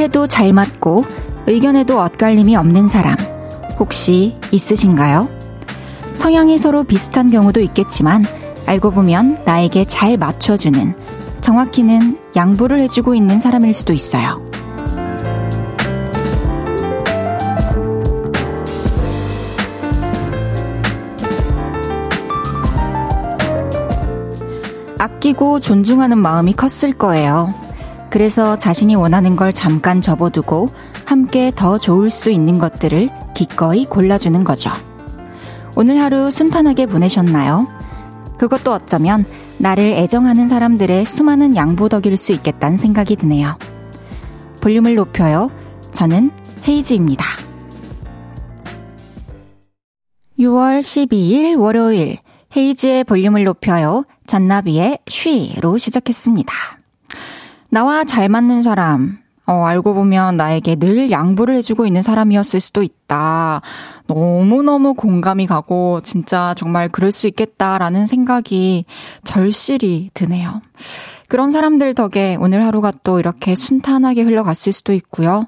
뭘 해도 잘 맞고 의견에도 엇갈림이 없는 사람 혹시 있으신가요? 성향이 서로 비슷한 경우도 있겠지만 알고 보면 나에게 잘 맞춰주는 정확히는 양보를 해주고 있는 사람일 수도 있어요. 아끼고 존중하는 마음이 컸을 거예요. 그래서 자신이 원하는 걸 잠깐 접어두고 함께 더 좋을 수 있는 것들을 기꺼이 골라주는 거죠. 오늘 하루 순탄하게 보내셨나요? 그것도 어쩌면 나를 애정하는 사람들의 수많은 양보덕일 수 있겠다는 생각이 드네요. 볼륨을 높여요. 저는 헤이즈입니다. 6월 12일 월요일 헤이즈의 볼륨을 높여요. 잔나비의 쉬로 시작했습니다. 나와 잘 맞는 사람, 어, 알고 보면 나에게 늘 양보를 해주고 있는 사람이었을 수도 있다. 너무너무 공감이 가고, 진짜 정말 그럴 수 있겠다라는 생각이 절실히 드네요. 그런 사람들 덕에 오늘 하루가 또 이렇게 순탄하게 흘러갔을 수도 있고요.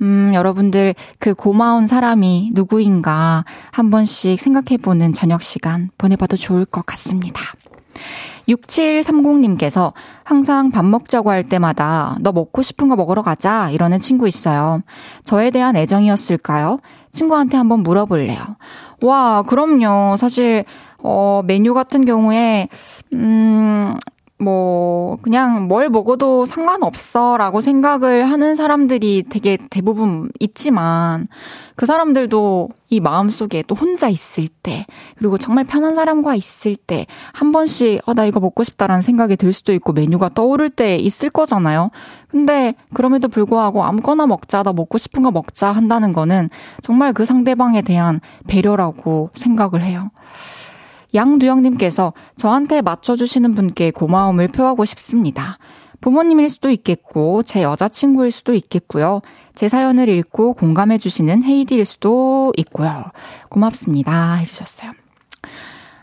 음, 여러분들 그 고마운 사람이 누구인가 한 번씩 생각해보는 저녁 시간 보내봐도 좋을 것 같습니다. 6730님께서 항상 밥 먹자고 할 때마다 너 먹고 싶은 거 먹으러 가자 이러는 친구 있어요. 저에 대한 애정이었을까요? 친구한테 한번 물어볼래요. 와, 그럼요. 사실, 어, 메뉴 같은 경우에, 음, 뭐, 그냥 뭘 먹어도 상관없어 라고 생각을 하는 사람들이 되게 대부분 있지만, 그 사람들도 이 마음 속에 또 혼자 있을 때, 그리고 정말 편한 사람과 있을 때, 한 번씩, 어, 나 이거 먹고 싶다라는 생각이 들 수도 있고, 메뉴가 떠오를 때 있을 거잖아요. 근데, 그럼에도 불구하고 아무거나 먹자, 나 먹고 싶은 거 먹자 한다는 거는 정말 그 상대방에 대한 배려라고 생각을 해요. 양두영님께서 저한테 맞춰주시는 분께 고마움을 표하고 싶습니다. 부모님일 수도 있겠고, 제 여자친구일 수도 있겠고요. 제 사연을 읽고 공감해주시는 헤이디일 수도 있고요. 고맙습니다. 해주셨어요.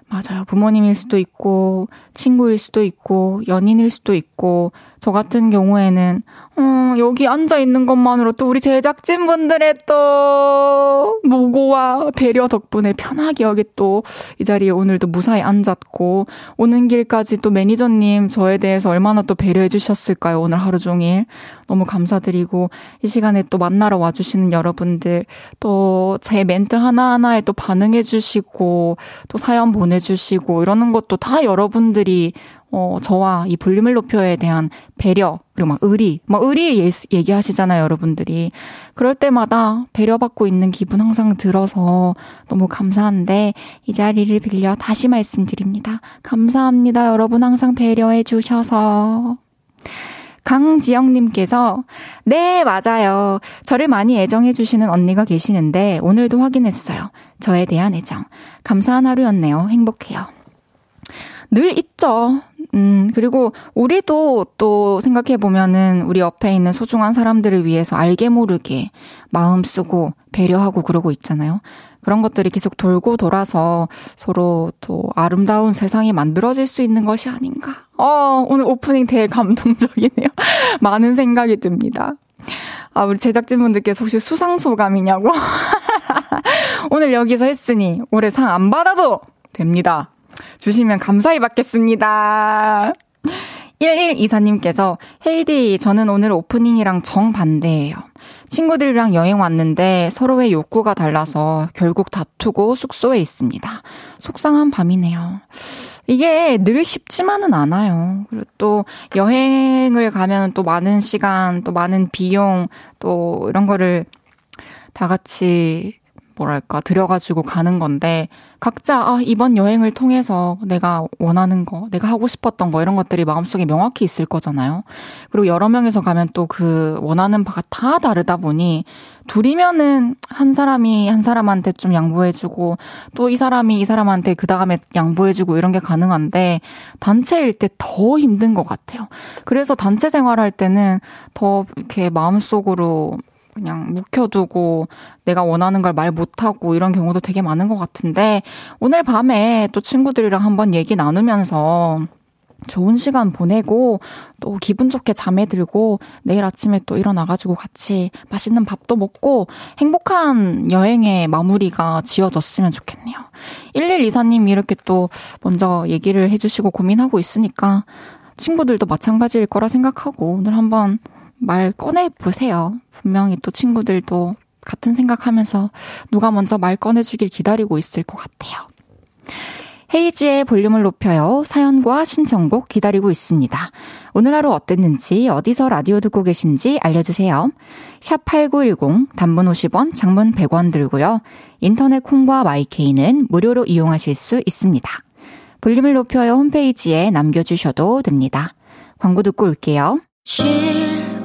맞아요. 부모님일 수도 있고, 친구일 수도 있고, 연인일 수도 있고, 저 같은 경우에는, 어, 여기 앉아 있는 것만으로 또 우리 제작진 분들의 또 모고와 배려 덕분에 편하게 여기 또 이 자리에 오늘도 무사히 앉았고 오는 길까지 또 매니저님 저에 대해서 얼마나 또 배려해 주셨을까요? 오늘 하루 종일 너무 감사드리고 이 시간에 또 만나러 와주시는 여러분들 또 제 멘트 하나하나에 또 반응해 주시고 또 사연 보내주시고 이러는 것도 다 여러분들이 어, 저와 이 볼륨을 높여에 대한 배려, 그리고 막 의리, 막 의리 예, 얘기하시잖아요, 여러분들이. 그럴 때마다 배려받고 있는 기분 항상 들어서 너무 감사한데, 이 자리를 빌려 다시 말씀드립니다. 감사합니다, 여러분. 항상 배려해 주셔서. 강지영님께서, 네, 맞아요. 저를 많이 애정해주시는 언니가 계시는데, 오늘도 확인했어요. 저에 대한 애정. 감사한 하루였네요. 행복해요. 늘 있죠. 음, 그리고 우리도 또 생각해보면은 우리 옆에 있는 소중한 사람들을 위해서 알게 모르게 마음 쓰고 배려하고 그러고 있잖아요. 그런 것들이 계속 돌고 돌아서 서로 또 아름다운 세상이 만들어질 수 있는 것이 아닌가. 어, 오늘 오프닝 되게 감동적이네요. 많은 생각이 듭니다. 아, 우리 제작진분들께서 혹시 수상 소감이냐고? 오늘 여기서 했으니 올해 상 안 받아도 됩니다. 주시면 감사히 받겠습니다. 1124님께서 헤이디 저는 오늘 오프닝이랑 정반대예요. 친구들이랑 여행 왔는데 서로의 욕구가 달라서 결국 다투고 숙소에 있습니다. 속상한 밤이네요. 이게 늘 쉽지만은 않아요. 그리고 또 여행을 가면 또 많은 시간, 또 많은 비용, 또 이런 거를 다 같이 뭐랄까 들여가지고 가는 건데 각자 아 이번 여행을 통해서 내가 원하는 거, 내가 하고 싶었던 거 이런 것들이 마음속에 명확히 있을 거잖아요. 그리고 여러 명이서 가면 또 그 원하는 바가 다 다르다 보니 둘이면은 한 사람이 한 사람한테 좀 양보해주고 또 이 사람이 이 사람한테 그 다음에 양보해주고 이런 게 가능한데 단체일 때 더 힘든 것 같아요. 그래서 단체 생활할 때는 더 이렇게 마음속으로 그냥 묵혀두고 내가 원하는 걸 말 못하고 이런 경우도 되게 많은 것 같은데 오늘 밤에 또 친구들이랑 한번 얘기 나누면서 좋은 시간 보내고 또 기분 좋게 잠에 들고 내일 아침에 또 일어나가지고 같이 맛있는 밥도 먹고 행복한 여행의 마무리가 지어졌으면 좋겠네요. 1124님이 이렇게 또 먼저 얘기를 해주시고 고민하고 있으니까 친구들도 마찬가지일 거라 생각하고 오늘 한번 말 꺼내보세요. 분명히 또 친구들도 같은 생각하면서 누가 먼저 말 꺼내주길 기다리고 있을 것 같아요. 헤이지의 볼륨을 높여요. 사연과 신청곡 기다리고 있습니다. 오늘 하루 어땠는지, 어디서 라디오 듣고 계신지 알려주세요. 샵 8910, 단문 50원, 장문 100원 들고요. 인터넷 콩과 마이케이는 무료로 이용하실 수 있습니다. 볼륨을 높여요 홈페이지에 남겨주셔도 됩니다. 광고 듣고 올게요. 쉴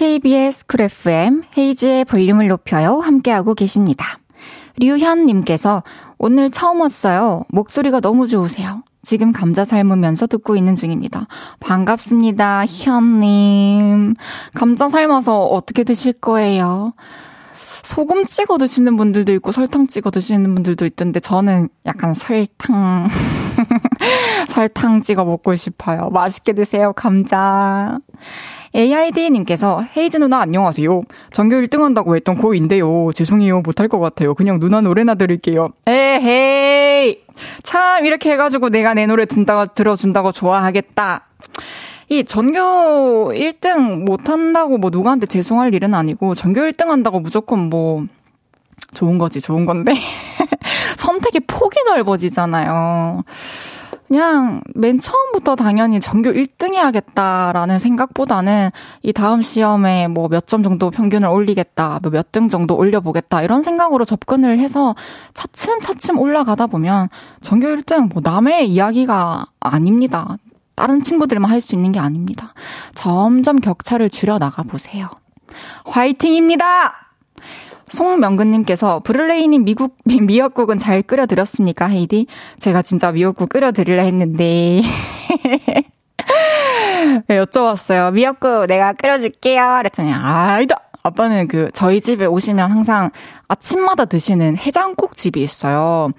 KBS 쿨 FM 헤이즈의 볼륨을 높여요. 함께하고 계십니다. 류현님께서 오늘 처음 왔어요. 목소리가 너무 좋으세요. 지금 감자 삶으면서 듣고 있는 중입니다. 반갑습니다, 현님. 감자 삶아서 어떻게 드실 거예요? 소금 찍어 드시는 분들도 있고 설탕 찍어 드시는 분들도 있던데 저는 약간 설탕 설탕 찍어 먹고 싶어요. 맛있게 드세요, 감자. AID님께서 헤이즈 누나 안녕하세요. 전교 1등 한다고 했던 고인데요. 죄송해요. 못할 것 같아요. 그냥 누나 노래나 들을게요. 에헤이. 참 이렇게 해가지고 내가 내 노래 듣다가 들어준다고 좋아하겠다. 이 전교 1등 못한다고 뭐 누구한테 죄송할 일은 아니고 전교 1등 한다고 무조건 뭐 좋은 거지 좋은 건데 선택의 폭이 넓어지잖아요. 그냥 맨 처음부터 당연히 전교 1등 해야겠다라는 생각보다는 이 다음 시험에 뭐 몇 점 정도 평균을 올리겠다, 뭐 몇 등 정도 올려보겠다, 이런 생각으로 접근을 해서 차츰차츰 올라가다 보면 전교 1등 뭐 남의 이야기가 아닙니다. 다른 친구들만 할 수 있는 게 아닙니다. 점점 격차를 줄여 나가 보세요. 화이팅입니다! 송명근님께서 브룰레이님 미국 미역국은 잘 끓여드렸습니까, 헤이디? 제가 진짜 미역국 끓여드리려 했는데 네, 여쭤봤어요. 미역국 내가 끓여줄게요. 그랬더니 아이다. 아빠는 그 저희 집에 오시면 항상 아침마다 드시는 해장국 집이 있어요.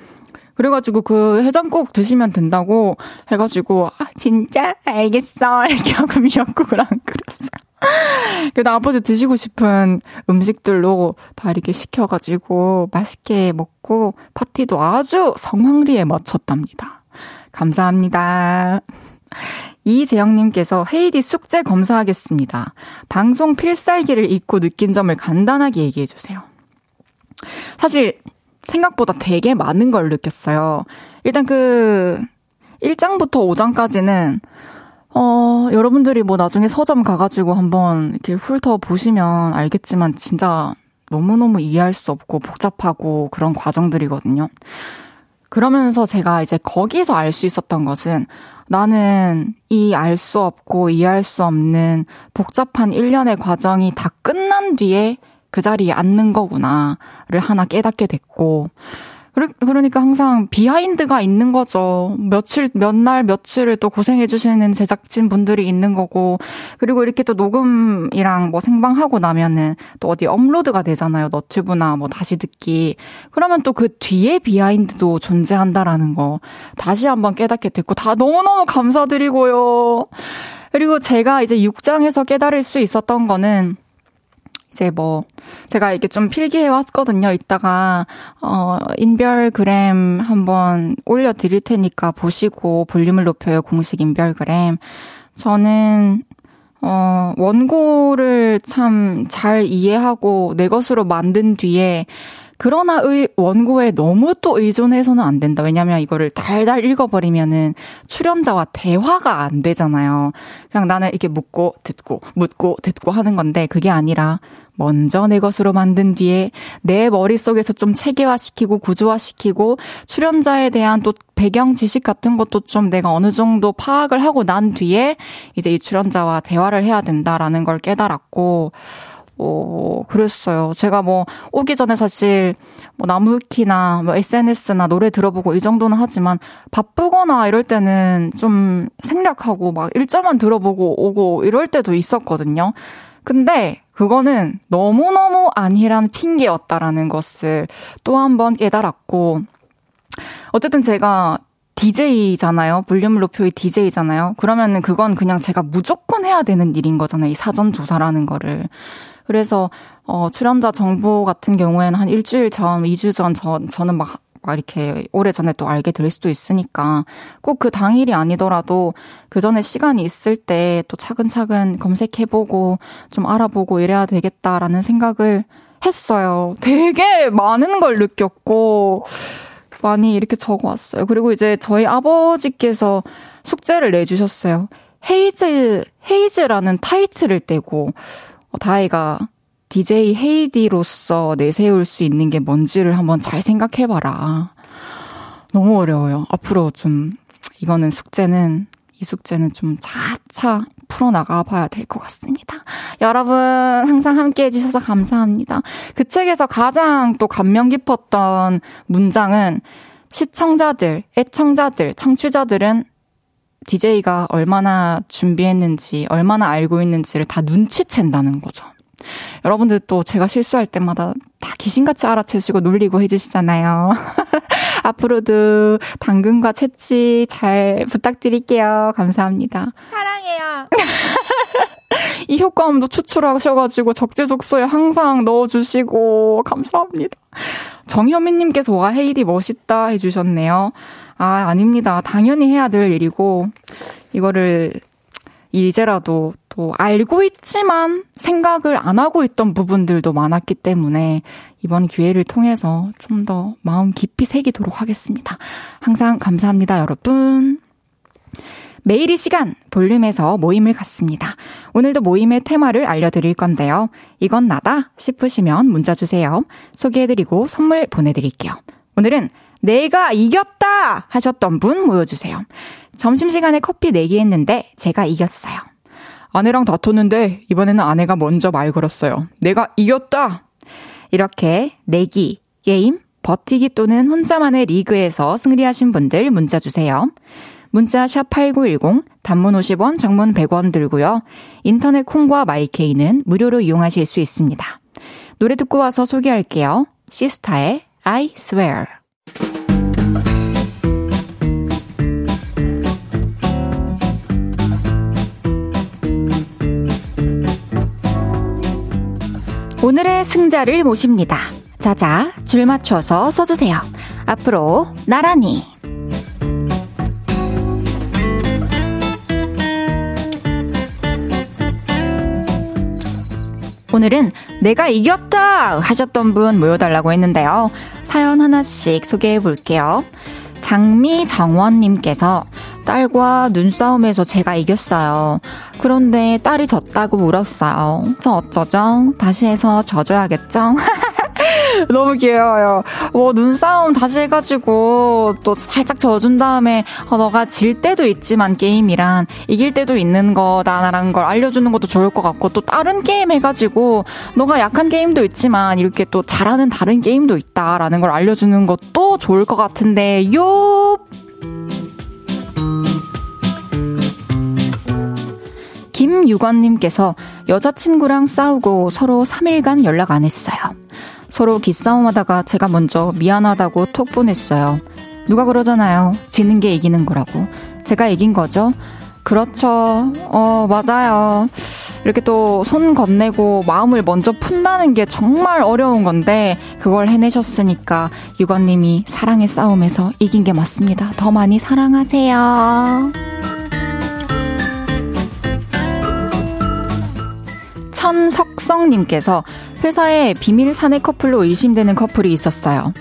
그래가지고 그 해장국 드시면 된다고 해가지고 아 진짜 알겠어 이렇게 하고 미역국을 안 끓였어요. 그래도 아버지 드시고 싶은 음식들로 다 이렇게 시켜가지고 맛있게 먹고 파티도 아주 성황리에 마쳤답니다. 감사합니다. 이재영님께서 헤이디 숙제 검사하겠습니다. 방송 필살기를 잊고 느낀 점을 간단하게 얘기해주세요. 사실 생각보다 되게 많은 걸 느꼈어요. 일단 그 1장부터 5장까지는 어, 여러분들이 뭐 나중에 서점 가가지고 한번 이렇게 훑어 보시면 알겠지만 진짜 너무너무 이해할 수 없고 복잡하고 그런 과정들이거든요. 그러면서 제가 이제 거기서 알 수 있었던 것은 나는 이 알 수 없고 이해할 수 없는 복잡한 일련의 과정이 다 끝난 뒤에 그 자리에 앉는 거구나를 하나 깨닫게 됐고, 그러니까 항상 비하인드가 있는 거죠. 며칠, 몇 날, 며칠을 또 고생해주시는 제작진 분들이 있는 거고, 그리고 이렇게 또 녹음이랑 뭐 생방하고 나면은 또 어디 업로드가 되잖아요. 너튜브나 뭐 다시 듣기. 그러면 또 그 뒤에 비하인드도 존재한다라는 거 다시 한번 깨닫게 됐고, 다 너무너무 감사드리고요. 그리고 제가 이제 6장에서 깨달을 수 있었던 거는 이제 뭐 제가 이게 좀 필기해 왔거든요. 이따가 어 인별그램 한번 올려 드릴 테니까 보시고 볼륨을 높여요. 공식 인별그램. 저는 어 원고를 참 잘 이해하고 내 것으로 만든 뒤에 그러나 의, 원고에 너무 또 의존해서는 안 된다. 왜냐면 이거를 달달 읽어버리면은 출연자와 대화가 안 되잖아요. 그냥 나는 이렇게 묻고 듣고 묻고 듣고 하는 건데 그게 아니라 먼저 내 것으로 만든 뒤에 내 머릿속에서 좀 체계화시키고 구조화시키고 출연자에 대한 또 배경 지식 같은 것도 좀 내가 어느 정도 파악을 하고 난 뒤에 이제 이 출연자와 대화를 해야 된다라는 걸 깨달았고 어, 그랬어요. 제가 뭐, 오기 전에 사실, 뭐, 나무위키나, 뭐, SNS나 노래 들어보고 이 정도는 하지만, 바쁘거나 이럴 때는 좀 생략하고, 막, 일자만 들어보고 오고 이럴 때도 있었거든요. 근데, 그거는 너무너무 아니란 핑계였다라는 것을 또 한 번 깨달았고, 어쨌든 제가 DJ잖아요. 볼륨 로표의 DJ잖아요. 그러면은 그건 그냥 제가 무조건 해야 되는 일인 거잖아요. 이 사전 조사라는 거를. 그래서 어 출연자 정보 같은 경우에는 한 일주일 전, 2주 전 저, 저는 막, 막 이렇게 오래전에 또 알게 될 수도 있으니까 꼭 그 당일이 아니더라도 그 전에 시간이 있을 때 또 차근차근 검색해보고 좀 알아보고 이래야 되겠다라는 생각을 했어요. 되게 많은 걸 느꼈고 많이 이렇게 적어왔어요. 그리고 이제 저희 아버지께서 숙제를 내주셨어요. 헤이즈, 헤이즈라는 타이틀을 떼고 어, 다이가 DJ 헤이디로서 내세울 수 있는 게 뭔지를 한번 잘 생각해봐라. 너무 어려워요. 앞으로 좀, 이거는 숙제는, 이 숙제는 좀 차차 풀어나가 봐야 될 것 같습니다. 여러분, 항상 함께 해주셔서 감사합니다. 그 책에서 가장 또 감명 깊었던 문장은 시청자들, 애청자들, 청취자들은 DJ가 얼마나 준비했는지, 얼마나 알고 있는지를 다 눈치챈다는 거죠. 여러분들 또 제가 실수할 때마다 다 귀신같이 알아채시고 놀리고 해주시잖아요. 앞으로도 당근과 채취 잘 부탁드릴게요. 감사합니다. 사랑해요. 이 효과음도 추출하셔가지고 적재적소에 항상 넣어주시고 감사합니다. 정현미님께서 와 헤이디 멋있다 해주셨네요. 아, 아닙니다. 당연히 해야 될 일이고, 이거를 이제라도 또 알고 있지만 생각을 안 하고 있던 부분들도 많았기 때문에 이번 기회를 통해서 좀 더 마음 깊이 새기도록 하겠습니다. 항상 감사합니다, 여러분. 매일 이 시간 볼륨에서 모임을 갖습니다. 오늘도 모임의 테마를 알려드릴 건데요. 이건 나다 싶으시면 문자 주세요. 소개해드리고 선물 보내드릴게요. 오늘은 내가 이겼다! 하셨던 분 모여주세요. 점심시간에 커피 내기 했는데 제가 이겼어요. 아내랑 다퉜는데 이번에는 아내가 먼저 말 걸었어요. 내가 이겼다! 이렇게 내기, 게임, 버티기 또는 혼자만의 리그에서 승리하신 분들 문자 주세요. 문자 샵 8910 단문 50원, 장문 100원 들고요. 인터넷 콩과 마이케이는 무료로 이용하실 수 있습니다. 노래 듣고 와서 소개할게요. 시스타의 I swear. 오늘의 승자를 모십니다. 자자, 줄 맞춰서 써주세요. 앞으로 나란히. 오늘은 내가 이겼다! 하셨던 분 모여달라고 했는데요. 사연 하나씩 소개해 볼게요. 장미정원님께서 딸과 눈싸움에서 제가 이겼어요. 그런데 딸이 졌다고 울었어요. 저 어쩌죠? 다시 해서 져줘야겠죠? 너무 귀여워요. 뭐, 눈싸움 다시 해가지고, 또 살짝 져준 다음에, 어, 너가 질 때도 있지만, 게임이란, 이길 때도 있는 거다라는 걸 알려주는 것도 좋을 것 같고, 또 다른 게임 해가지고, 너가 약한 게임도 있지만, 이렇게 또 잘하는 다른 게임도 있다라는 걸 알려주는 것도 좋을 것 같은데, 요! 김유건님께서 여자친구랑 싸우고 서로 3일간 연락 안 했어요. 서로 기싸움 하다가 제가 먼저 미안하다고 톡 보냈어요. 누가 그러잖아요. 지는 게 이기는 거라고. 제가 이긴 거죠? 그렇죠. 어, 맞아요. 이렇게 또 손 건네고 마음을 먼저 푼다는 게 정말 어려운 건데, 그걸 해내셨으니까 유건님이 사랑의 싸움에서 이긴 게 맞습니다. 더 많이 사랑하세요. 천석성님께서 회사에 비밀 사내 커플로 의심되는 커플이 있었어요.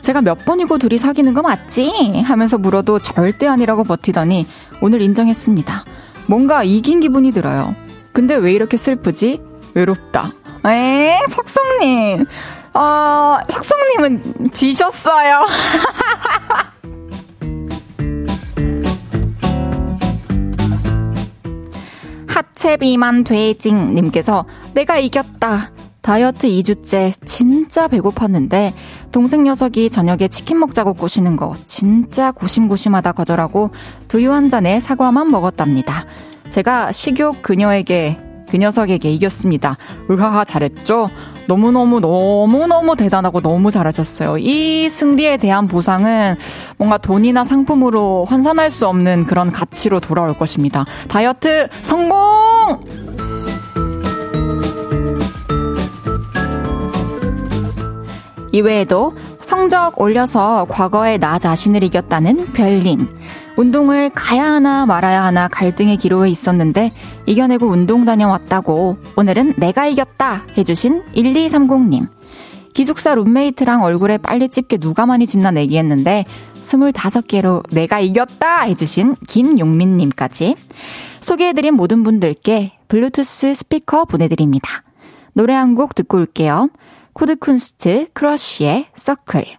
제가 몇 번이고 둘이 사귀는 거 맞지? 하면서 물어도 절대 아니라고 버티더니 오늘 인정했습니다. 뭔가 이긴 기분이 들어요. 근데 왜 이렇게 슬프지? 외롭다. 에, 석성님. 어, 석성님은 지셨어요. 하체 비만 돼징님께서 내가 이겼다. 다이어트 2주째 진짜 배고팠는데 동생 녀석이 저녁에 치킨 먹자고 꼬시는 거 진짜 고심고심하다 거절하고 두유 한 잔에 사과만 먹었답니다. 제가 식욕 그녀에게 그 녀석에게 이겼습니다. 으하하 잘했죠? 너무너무 너무너무 대단하고 너무 잘하셨어요. 이 승리에 대한 보상은 뭔가 돈이나 상품으로 환산할 수 없는 그런 가치로 돌아올 것입니다. 다이어트 성공! 이외에도 성적 올려서 과거의 나 자신을 이겼다는 별님. 운동을 가야 하나 말아야 하나 갈등의 기로에 있었는데 이겨내고 운동 다녀왔다고 오늘은 내가 이겼다 해주신 1230님. 기숙사 룸메이트랑 얼굴에 빨리 집게 누가 많이 집나 내기했는데 25개로 내가 이겼다 해주신 김용민님까지 소개해드린 모든 분들께 블루투스 스피커 보내드립니다. 노래 한 곡 듣고 올게요. 코드쿤스트 크러쉬의 서클.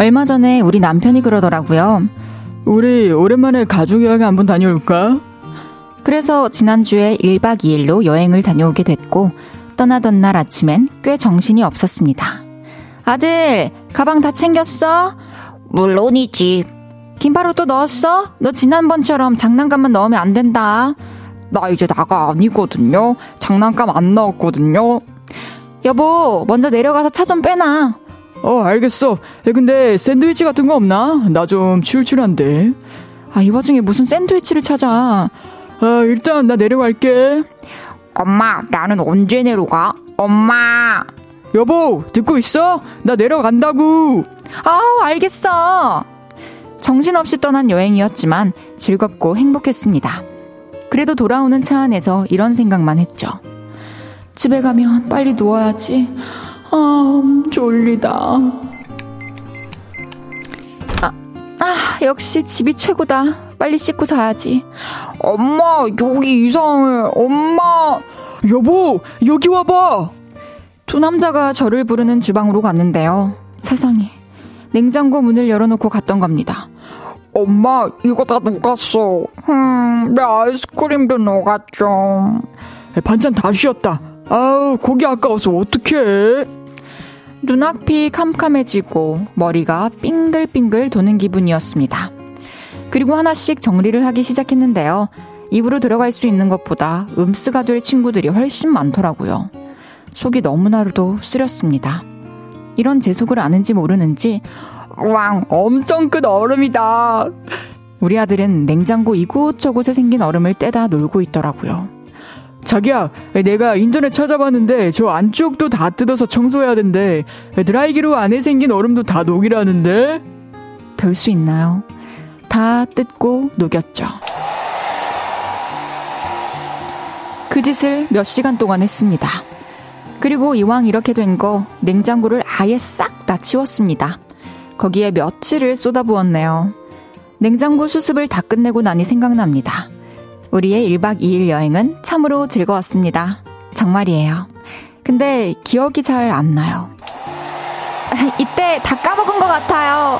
얼마 전에 우리 남편이 그러더라고요. 우리 오랜만에 가족 여행 한번 다녀올까? 그래서 지난주에 1박 2일로 여행을 다녀오게 됐고, 떠나던 날 아침엔 꽤 정신이 없었습니다. 아들, 가방 다 챙겼어? 물론이지. 김바로 또 넣었어? 너 지난번처럼 장난감만 넣으면 안 된다. 나 이제 나가 아니거든요. 장난감 안 넣었거든요. 여보, 먼저 내려가서 차 좀 빼놔. 어, 알겠어. 야, 근데 샌드위치 같은 거 없나? 나 좀 출출한데. 아, 이 와중에 무슨 샌드위치를 찾아. 아, 일단 나 내려갈게. 엄마, 나는 언제 내려가? 엄마. 여보, 듣고 있어? 나 내려간다고. 아, 알겠어. 정신없이 떠난 여행이었지만 즐겁고 행복했습니다. 그래도 돌아오는 차 안에서 이런 생각만 했죠. 집에 가면 빨리 누워야지. 아, 졸리다. 아, 아, 역시 집이 최고다. 빨리 씻고 자야지. 엄마, 여기 이상해. 엄마. 여보, 여기 와봐. 두 남자가 저를 부르는 주방으로 갔는데요. 세상에. 냉장고 문을 열어놓고 갔던 겁니다. 엄마, 이거 다 녹았어. 음, 내 아이스크림도 녹았죠. 반찬 다 쉬었다. 아우, 고기 아까워서 어떡해. 눈앞이 캄캄해지고 머리가 빙글빙글 도는 기분이었습니다. 그리고 하나씩 정리를 하기 시작했는데요. 입으로 들어갈 수 있는 것보다 음스가 될 친구들이 훨씬 많더라고요. 속이 너무나도 쓰렸습니다. 이런 제 속을 아는지 모르는지 왕 엄청 큰 얼음이다. 우리 아들은 냉장고 이곳저곳에 생긴 얼음을 떼다 놀고 있더라고요. 자기야, 내가 인터넷 찾아봤는데 저 안쪽도 다 뜯어서 청소해야 된대. 드라이기로 안에 생긴 얼음도 다 녹이라는데? 별 수 있나요? 다 뜯고 녹였죠. 그 짓을 몇 시간 동안 했습니다. 그리고 이왕 이렇게 된 거 냉장고를 아예 싹 다 치웠습니다. 거기에 며칠을 쏟아부었네요. 냉장고 수습을 다 끝내고 나니 생각납니다. 우리의 1박 2일 여행은 참으로 즐거웠습니다. 정말이에요. 근데 기억이 잘 안 나요. 이때 다 까먹은 것 같아요.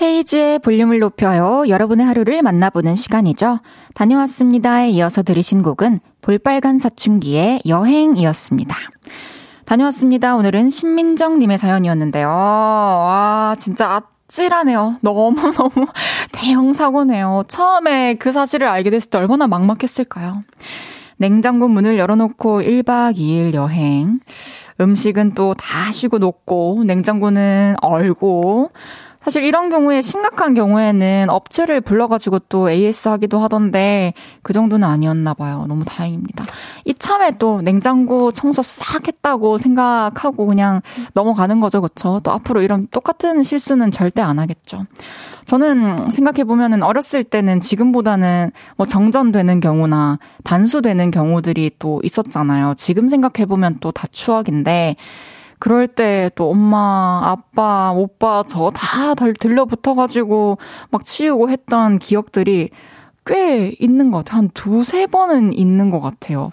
홈페이지에 볼륨을 높여요. 여러분의 하루를 만나보는 시간이죠. 다녀왔습니다에 이어서 들으신 곡은 볼빨간 사춘기의 여행이었습니다. 다녀왔습니다. 오늘은 신민정님의 사연이었는데요. 와, 진짜 아 찔하네요. 너무너무 대형 사고네요. 처음에 그 사실을 알게 됐을 때 얼마나 막막했을까요? 냉장고 문을 열어놓고 1박 2일 여행. 음식은 또 다 쉬고 녹고, 냉장고는 얼고, 사실 이런 경우에 심각한 경우에는 업체를 불러가지고 또 AS 하기도 하던데 그 정도는 아니었나 봐요. 너무 다행입니다. 이참에 또 냉장고 청소 싹 했다고 생각하고 그냥 넘어가는 거죠. 그쵸? 또 앞으로 이런 똑같은 실수는 절대 안 하겠죠. 저는 생각해보면은 어렸을 때는 지금보다는 뭐 정전되는 경우나 단수되는 경우들이 또 있었잖아요. 지금 생각해보면 또 다 추억인데 그럴 때 또 엄마, 아빠, 오빠 저 다 들려붙어가지고 막 치우고 했던 기억들이 꽤 있는 것 같아요. 한 두세 번은 있는 것 같아요.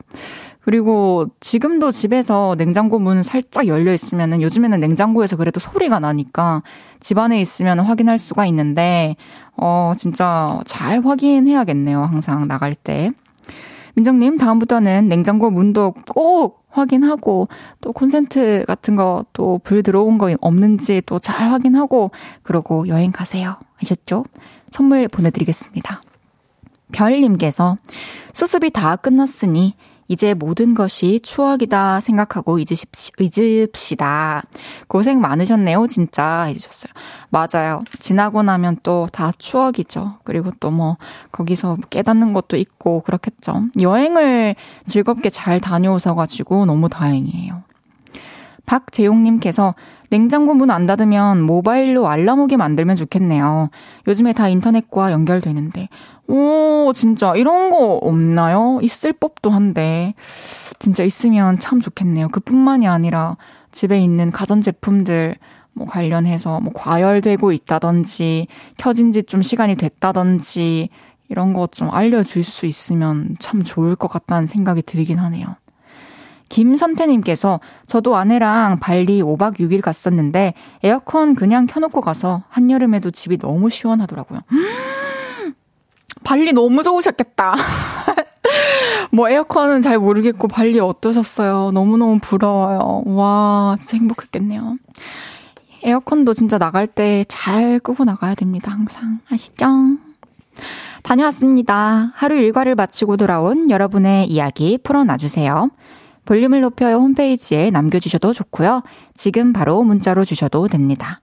그리고 지금도 집에서 냉장고 문 살짝 열려 있으면은 요즘에는 냉장고에서 그래도 소리가 나니까 집 안에 있으면 확인할 수가 있는데, 어, 진짜 잘 확인해야겠네요. 항상 나갈 때. 민정님, 다음부터는 냉장고 문도 꼭 확인하고 또 콘센트 같은 거 또 불 들어온 거 없는지 또 잘 확인하고 그러고 여행 가세요. 하셨죠? 선물 보내드리겠습니다. 별님께서 수습이 다 끝났으니 이제 모든 것이 추억이다 생각하고 잊으십시, 잊읍시다. 고생 많으셨네요, 진짜. 해주셨어요. 맞아요. 지나고 나면 또 다 추억이죠. 그리고 또 뭐, 거기서 깨닫는 것도 있고, 그렇겠죠. 여행을 즐겁게 잘 다녀오셔가지고 너무 다행이에요. 박재용님께서 냉장고 문 안 닫으면 모바일로 알람 오게 만들면 좋겠네요. 요즘에 다 인터넷과 연결되는데. 오, 진짜 이런 거 없나요? 있을 법도 한데. 진짜 있으면 참 좋겠네요. 그뿐만이 아니라 집에 있는 가전 제품들 뭐 관련해서 뭐 과열되고 있다든지 켜진 지 좀 시간이 됐다든지 이런 거 좀 알려줄 수 있으면 참 좋을 것 같다는 생각이 들긴 하네요. 김선태님께서 저도 아내랑 발리 5박 6일 갔었는데 에어컨 그냥 켜놓고 가서 한여름에도 집이 너무 시원하더라고요. 발리 너무 좋으셨겠다. 뭐 에어컨은 잘 모르겠고 발리 어떠셨어요? 너무너무 부러워요. 와, 진짜 행복했겠네요. 에어컨도 진짜 나갈 때 잘 끄고 나가야 됩니다. 항상. 아시죠? 다녀왔습니다. 하루 일과를 마치고 돌아온 여러분의 이야기 풀어놔주세요. 볼륨을 높여요 홈페이지에 남겨주셔도 좋고요. 지금 바로 문자로 주셔도 됩니다.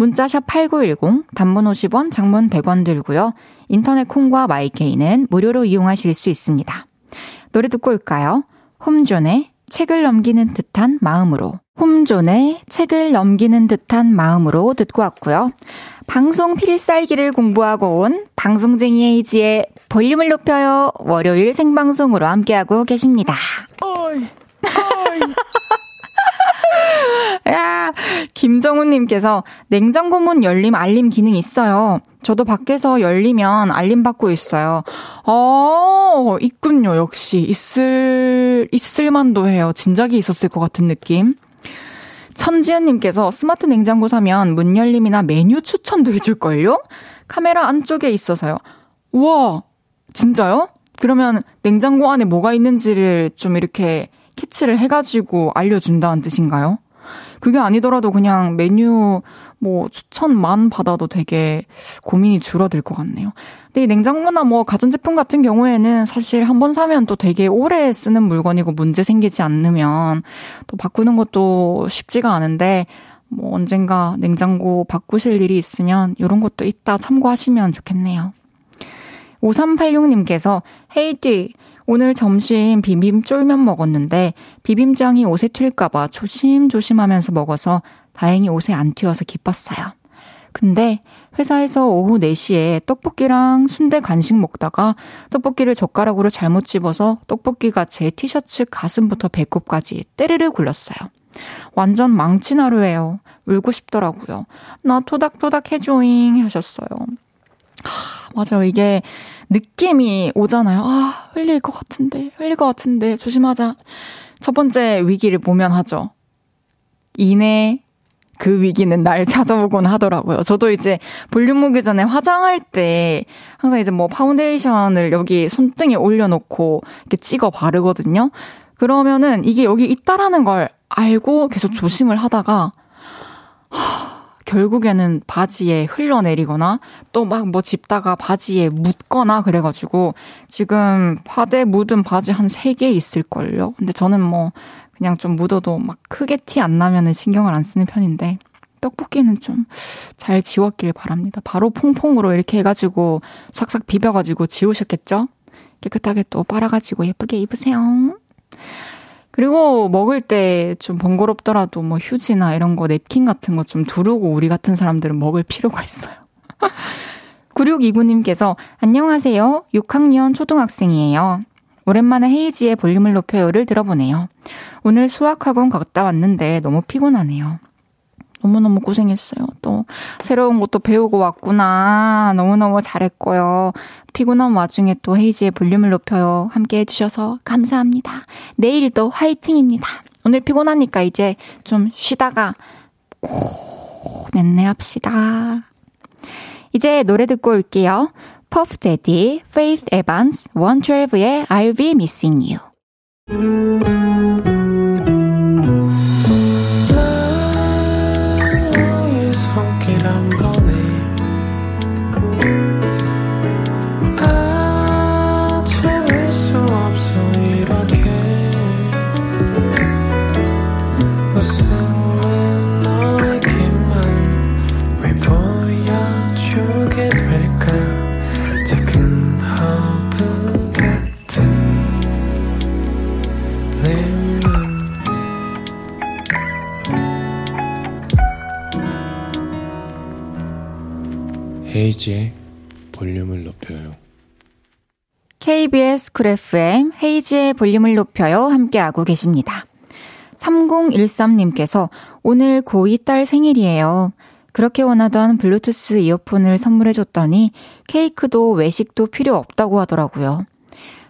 문자샵 8910, 단문 50원, 장문 100원 들고요. 인터넷 콩과 마이케이는 무료로 이용하실 수 있습니다. 노래 듣고 올까요? 홈존의 책을 넘기는 듯한 마음으로. 홈존의 책을 넘기는 듯한 마음으로 듣고 왔고요. 방송 필살기를 공부하고 온 방송쟁이 에이지의 볼륨을 높여요. 월요일 생방송으로 함께하고 계십니다. 어이, 어이. 야, 김정훈님께서 냉장고 문 열림 알림 기능 있어요. 저도 밖에서 열리면 알림 받고 있어요. 어, 있군요. 역시 있을 있을만도 해요. 진작에 있었을 것 같은 느낌. 천지연님께서 스마트 냉장고 사면 문 열림이나 메뉴 추천도 해줄걸요? 카메라 안쪽에 있어서요. 우와, 진짜요? 그러면 냉장고 안에 뭐가 있는지를 좀 이렇게 캐치를 해가지고 알려준다는 뜻인가요? 그게 아니더라도 그냥 메뉴 뭐 추천만 받아도 되게 고민이 줄어들 것 같네요. 근데 이 냉장고나 뭐 가전제품 같은 경우에는 사실 한 번 사면 또 되게 오래 쓰는 물건이고 문제 생기지 않으면 또 바꾸는 것도 쉽지가 않은데 뭐 언젠가 냉장고 바꾸실 일이 있으면 이런 것도 이따 참고하시면 좋겠네요. 5386님께서 헤이디 오늘 점심 비빔 쫄면 먹었는데 비빔장이 옷에 튈까봐 조심조심하면서 먹어서 다행히 옷에 안 튀어서 기뻤어요. 근데 회사에서 오후 4시에 떡볶이랑 순대 간식 먹다가 떡볶이를 젓가락으로 잘못 집어서 떡볶이가 제 티셔츠 가슴부터 배꼽까지 때르르 굴렀어요. 완전 망친 하루예요. 울고 싶더라고요. 나 토닥토닥 해줘잉 하셨어요. 하, 맞아요. 이게 느낌이 오잖아요. 아, 흘릴 것 같은데, 흘릴 것 같은데, 조심하자. 첫 번째 위기를 모면하죠. 이내 그 위기는 날 찾아오곤 하더라고요. 저도 이제 볼륨 오기 전에 화장할 때 항상 이제 뭐 파운데이션을 여기 손등에 올려놓고 이렇게 찍어 바르거든요. 그러면은 이게 여기 있다라는 걸 알고 계속 조심을 하다가 하, 결국에는 바지에 흘러내리거나 또 막 뭐 집다가 바지에 묻거나 그래가지고 지금 파데 묻은 바지 한 3개 있을걸요? 근데 저는 뭐 그냥 좀 묻어도 막 크게 티 안 나면은 신경을 안 쓰는 편인데 떡볶이는 좀 잘 지웠길 바랍니다. 바로 퐁퐁으로 이렇게 해가지고 싹싹 비벼가지고 지우셨겠죠? 깨끗하게 또 빨아가지고 예쁘게 입으세요. 그리고 먹을 때 좀 번거롭더라도 뭐 휴지나 이런 거 냅킨 같은 거 좀 두르고 우리 같은 사람들은 먹을 필요가 있어요. 9629님께서 안녕하세요. 6학년 초등학생이에요. 오랜만에 헤이지의 볼륨을 높여요를 들어보네요. 오늘 수학학원 갔다 왔는데 너무 피곤하네요. 너무너무 고생했어요. 또 새로운 것도 배우고 왔구나. 너무너무 잘했고요. 피곤한 와중에 또 헤이지의 볼륨을 높여요. 함께 해주셔서 감사합니다. 내일도 화이팅입니다. 오늘 피곤하니까 이제 좀 쉬다가 고 넷내합시다. 이제 노래 듣고 올게요. Puff Daddy, Faith Evans, One Twelve의 I'll be missing you. 헤이지의 볼륨을 높여요. KBS 쿨 FM 헤이지의 볼륨을 높여요 함께하고 계십니다. 3013님께서 오늘 고2 딸 생일이에요. 그렇게 원하던 블루투스 이어폰을 선물해줬더니 케이크도 외식도 필요 없다고 하더라고요.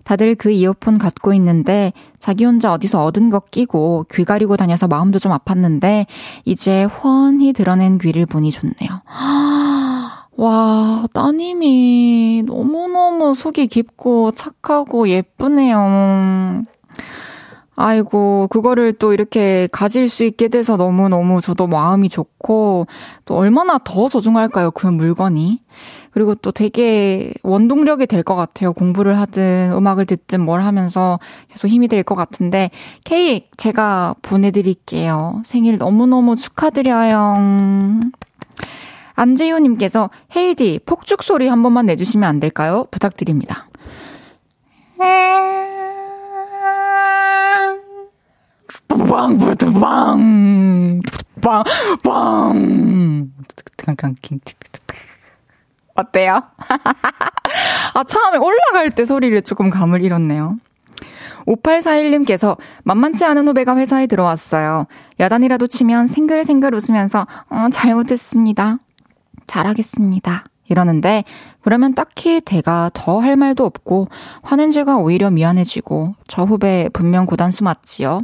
다들 그 이어폰 갖고 있는데 자기 혼자 어디서 얻은 거 끼고 귀 가리고 다녀서 마음도 좀 아팠는데 이제 훤히 드러낸 귀를 보니 좋네요. 와, 따님이 너무너무 속이 깊고 착하고 예쁘네요. 아이고, 그거를 또 이렇게 가질 수 있게 돼서 너무너무 저도 마음이 좋고, 또 얼마나 더 소중할까요, 그 물건이. 그리고 또 되게 원동력이 될 것 같아요. 공부를 하든, 음악을 듣든 뭘 하면서 계속 힘이 될 것 같은데, 케이크 제가 보내드릴게요. 생일 너무너무 축하드려요. 안재효님께서 헤이디 폭죽 소리 한 번만 내주시면 안 될까요? 부탁드립니다. 빵, 빵, 빵, 빵. 어때요? 아, 처음에 올라갈 때 소리를 조금 감을 잃었네요. 5841님께서 만만치 않은 후배가 회사에 들어왔어요. 야단이라도 치면 생글생글 웃으면서, 어, 잘못했습니다. 잘하겠습니다. 이러는데 그러면 딱히 대가 더 할 말도 없고 화낸 제가 오히려 미안해지고 저 후배 분명 고단수 맞지요.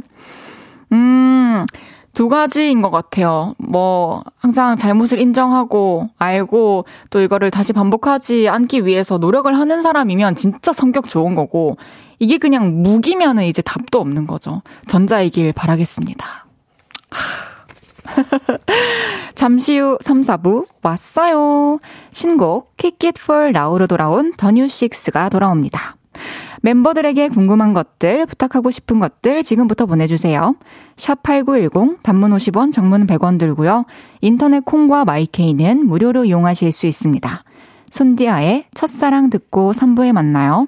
음, 두 가지인 것 같아요. 뭐, 항상 잘못을 인정하고, 알고, 또 이거를 다시 반복하지 않기 위해서 노력을 하는 사람이면 진짜 성격 좋은 거고, 이게 그냥 무기면은 이제 답도 없는 거죠. 전자이길 바라겠습니다. 잠시 후 3, 4부 왔어요. 신곡 Kick It For Now로 돌아온 더뉴식스가 돌아옵니다. 멤버들에게 궁금한 것들, 부탁하고 싶은 것들 지금부터 보내주세요. 샵 8910, 단문 50원, 장문 100원 들고요. 인터넷 콩과 마이케이는 무료로 이용하실 수 있습니다. 손디아의 첫사랑 듣고 3부에 만나요.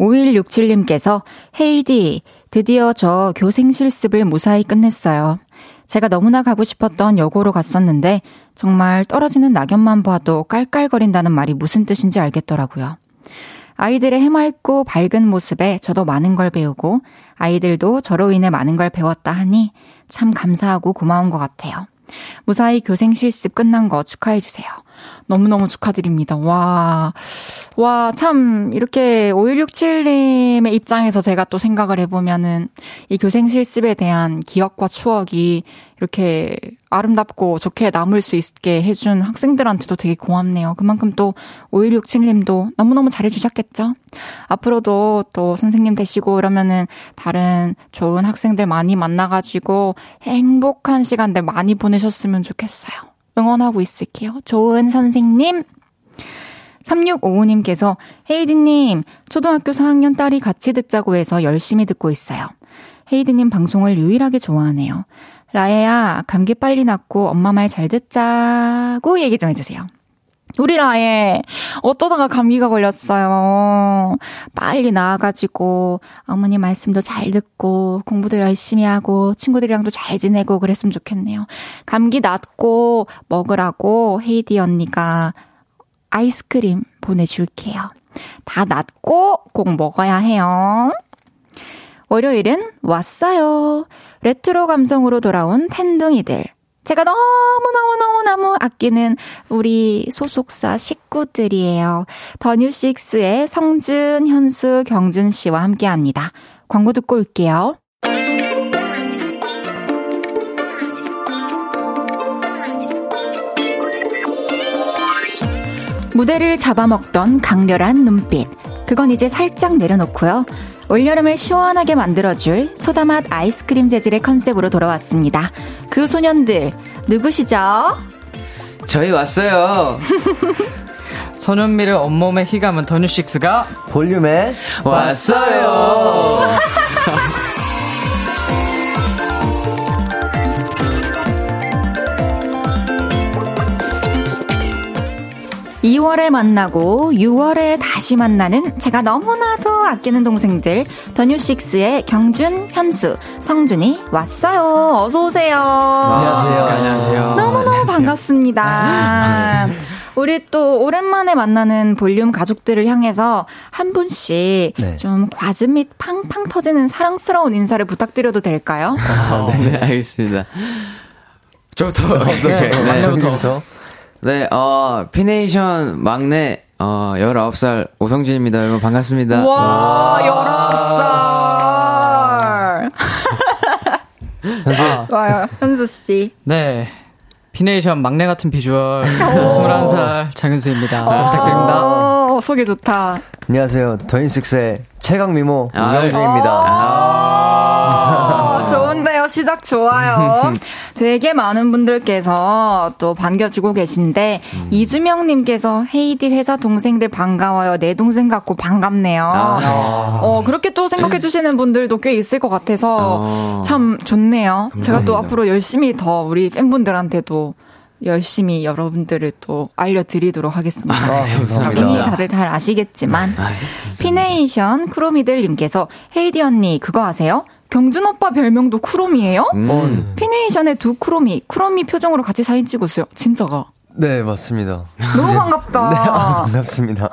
5167님께서 헤이디, 드디어 저 교생 실습을 무사히 끝냈어요. 제가 너무나 가고 싶었던 여고로 갔었는데 정말 떨어지는 낙엽만 봐도 깔깔거린다는 말이 무슨 뜻인지 알겠더라고요. 아이들의 해맑고 밝은 모습에 저도 많은 걸 배우고 아이들도 저로 인해 많은 걸 배웠다 하니 참 감사하고 고마운 것 같아요. 무사히 교생 실습 끝난 거 축하해 주세요. 너무너무 축하드립니다. 와, 와, 참, 이렇게 5167님의 입장에서 제가 또 생각을 해보면은 이 교생 실습에 대한 기억과 추억이 이렇게 아름답고 좋게 남을 수 있게 해준 학생들한테도 되게 고맙네요. 그만큼 또 5167님도 너무너무 잘해주셨겠죠? 앞으로도 또 선생님 되시고 이러면은 다른 좋은 학생들 많이 만나가지고 행복한 시간들 많이 보내셨으면 좋겠어요. 응원하고 있을게요. 좋은 선생님. 3655님께서 헤이디님, 초등학교 4학년 딸이 같이 듣자고 해서 열심히 듣고 있어요. 헤이디님 방송을 유일하게 좋아하네요. 라에야, 감기 빨리 낫고 엄마 말 잘 듣자고 얘기 좀 해주세요. 우리 라에 어떠다가 감기가 걸렸어요. 빨리 나와가지고 어머니 말씀도 잘 듣고 공부도 열심히 하고 친구들이랑도 잘 지내고 그랬으면 좋겠네요. 감기 낫고 먹으라고 헤이디 언니가 아이스크림 보내줄게요. 다 낫고 꼭 먹어야 해요. 월요일은 왔어요. 레트로 감성으로 돌아온 텐둥이들. 제가 너무너무너무너무 아끼는 우리 소속사 식구들이에요. 더뉴식스의 성준, 현수, 경준 씨와 함께 합니다. 광고 듣고 올게요. 무대를 잡아먹던 강렬한 눈빛. 그건 이제 살짝 내려놓고요. 올여름을 시원하게 만들어줄 소다맛 아이스크림 재질의 컨셉으로 돌아왔습니다. 그 소년들, 누구시죠? 저희 왔어요. 소년미를 온몸에 휘감은 더뉴식스가 볼륨에 왔어요. 2월에 만나고 6월에 다시 만나는 제가 너무나도 아끼는 동생들 더뉴식스의 경준, 현수, 성준이 왔어요. 어서 오세요. 안녕하세요. 안녕하세요. 너무너무 안녕하세요. 반갑습니다. 우리 또 오랜만에 만나는 볼륨 가족들을 향해서 한 분씩 네. 좀 과즙 및 팡팡 터지는 사랑스러운 인사를 부탁드려도 될까요? 아, 네, 알겠습니다. 저부터. 네, 막내부터. 네, 어, 피네이션 막내, 어, 19살 오성진입니다. 여러분 반갑습니다. 와, 19살. 좋아요. 현수 씨. 네. 피네이션 막내 같은 비주얼 21살 장윤수입니다. 잘 부탁드립니다. 어, 소개 좋다. 안녕하세요. 더인식스의 최강 미모 아, 우영준입니다. 아. 시작 좋아요. 되게 많은 분들께서 또 반겨주고 계신데, 음. 이주명님께서 헤이디 회사 동생들 반가워요. 내 동생 같고 반갑네요. 아. 어, 그렇게 또 생각해 주시는 분들도 꽤 있을 것 같아서 어. 참 좋네요. 제가 또 감사합니다. 앞으로 열심히 더 우리 팬분들한테도 열심히 여러분들을 또 알려드리도록 하겠습니다. 아, 이미 감사합니다. 다들 잘 아시겠지만 아, 피네이션 크로미들님께서 헤이지 언니 그거 아세요? 경준 오빠 별명도 크로미예요? 음. 피네이션의 두 크로미 크로미 표정으로 같이 사진 찍었어요. 진짜가 네, 맞습니다. 너무 반갑다. 네, 아, 반갑습니다.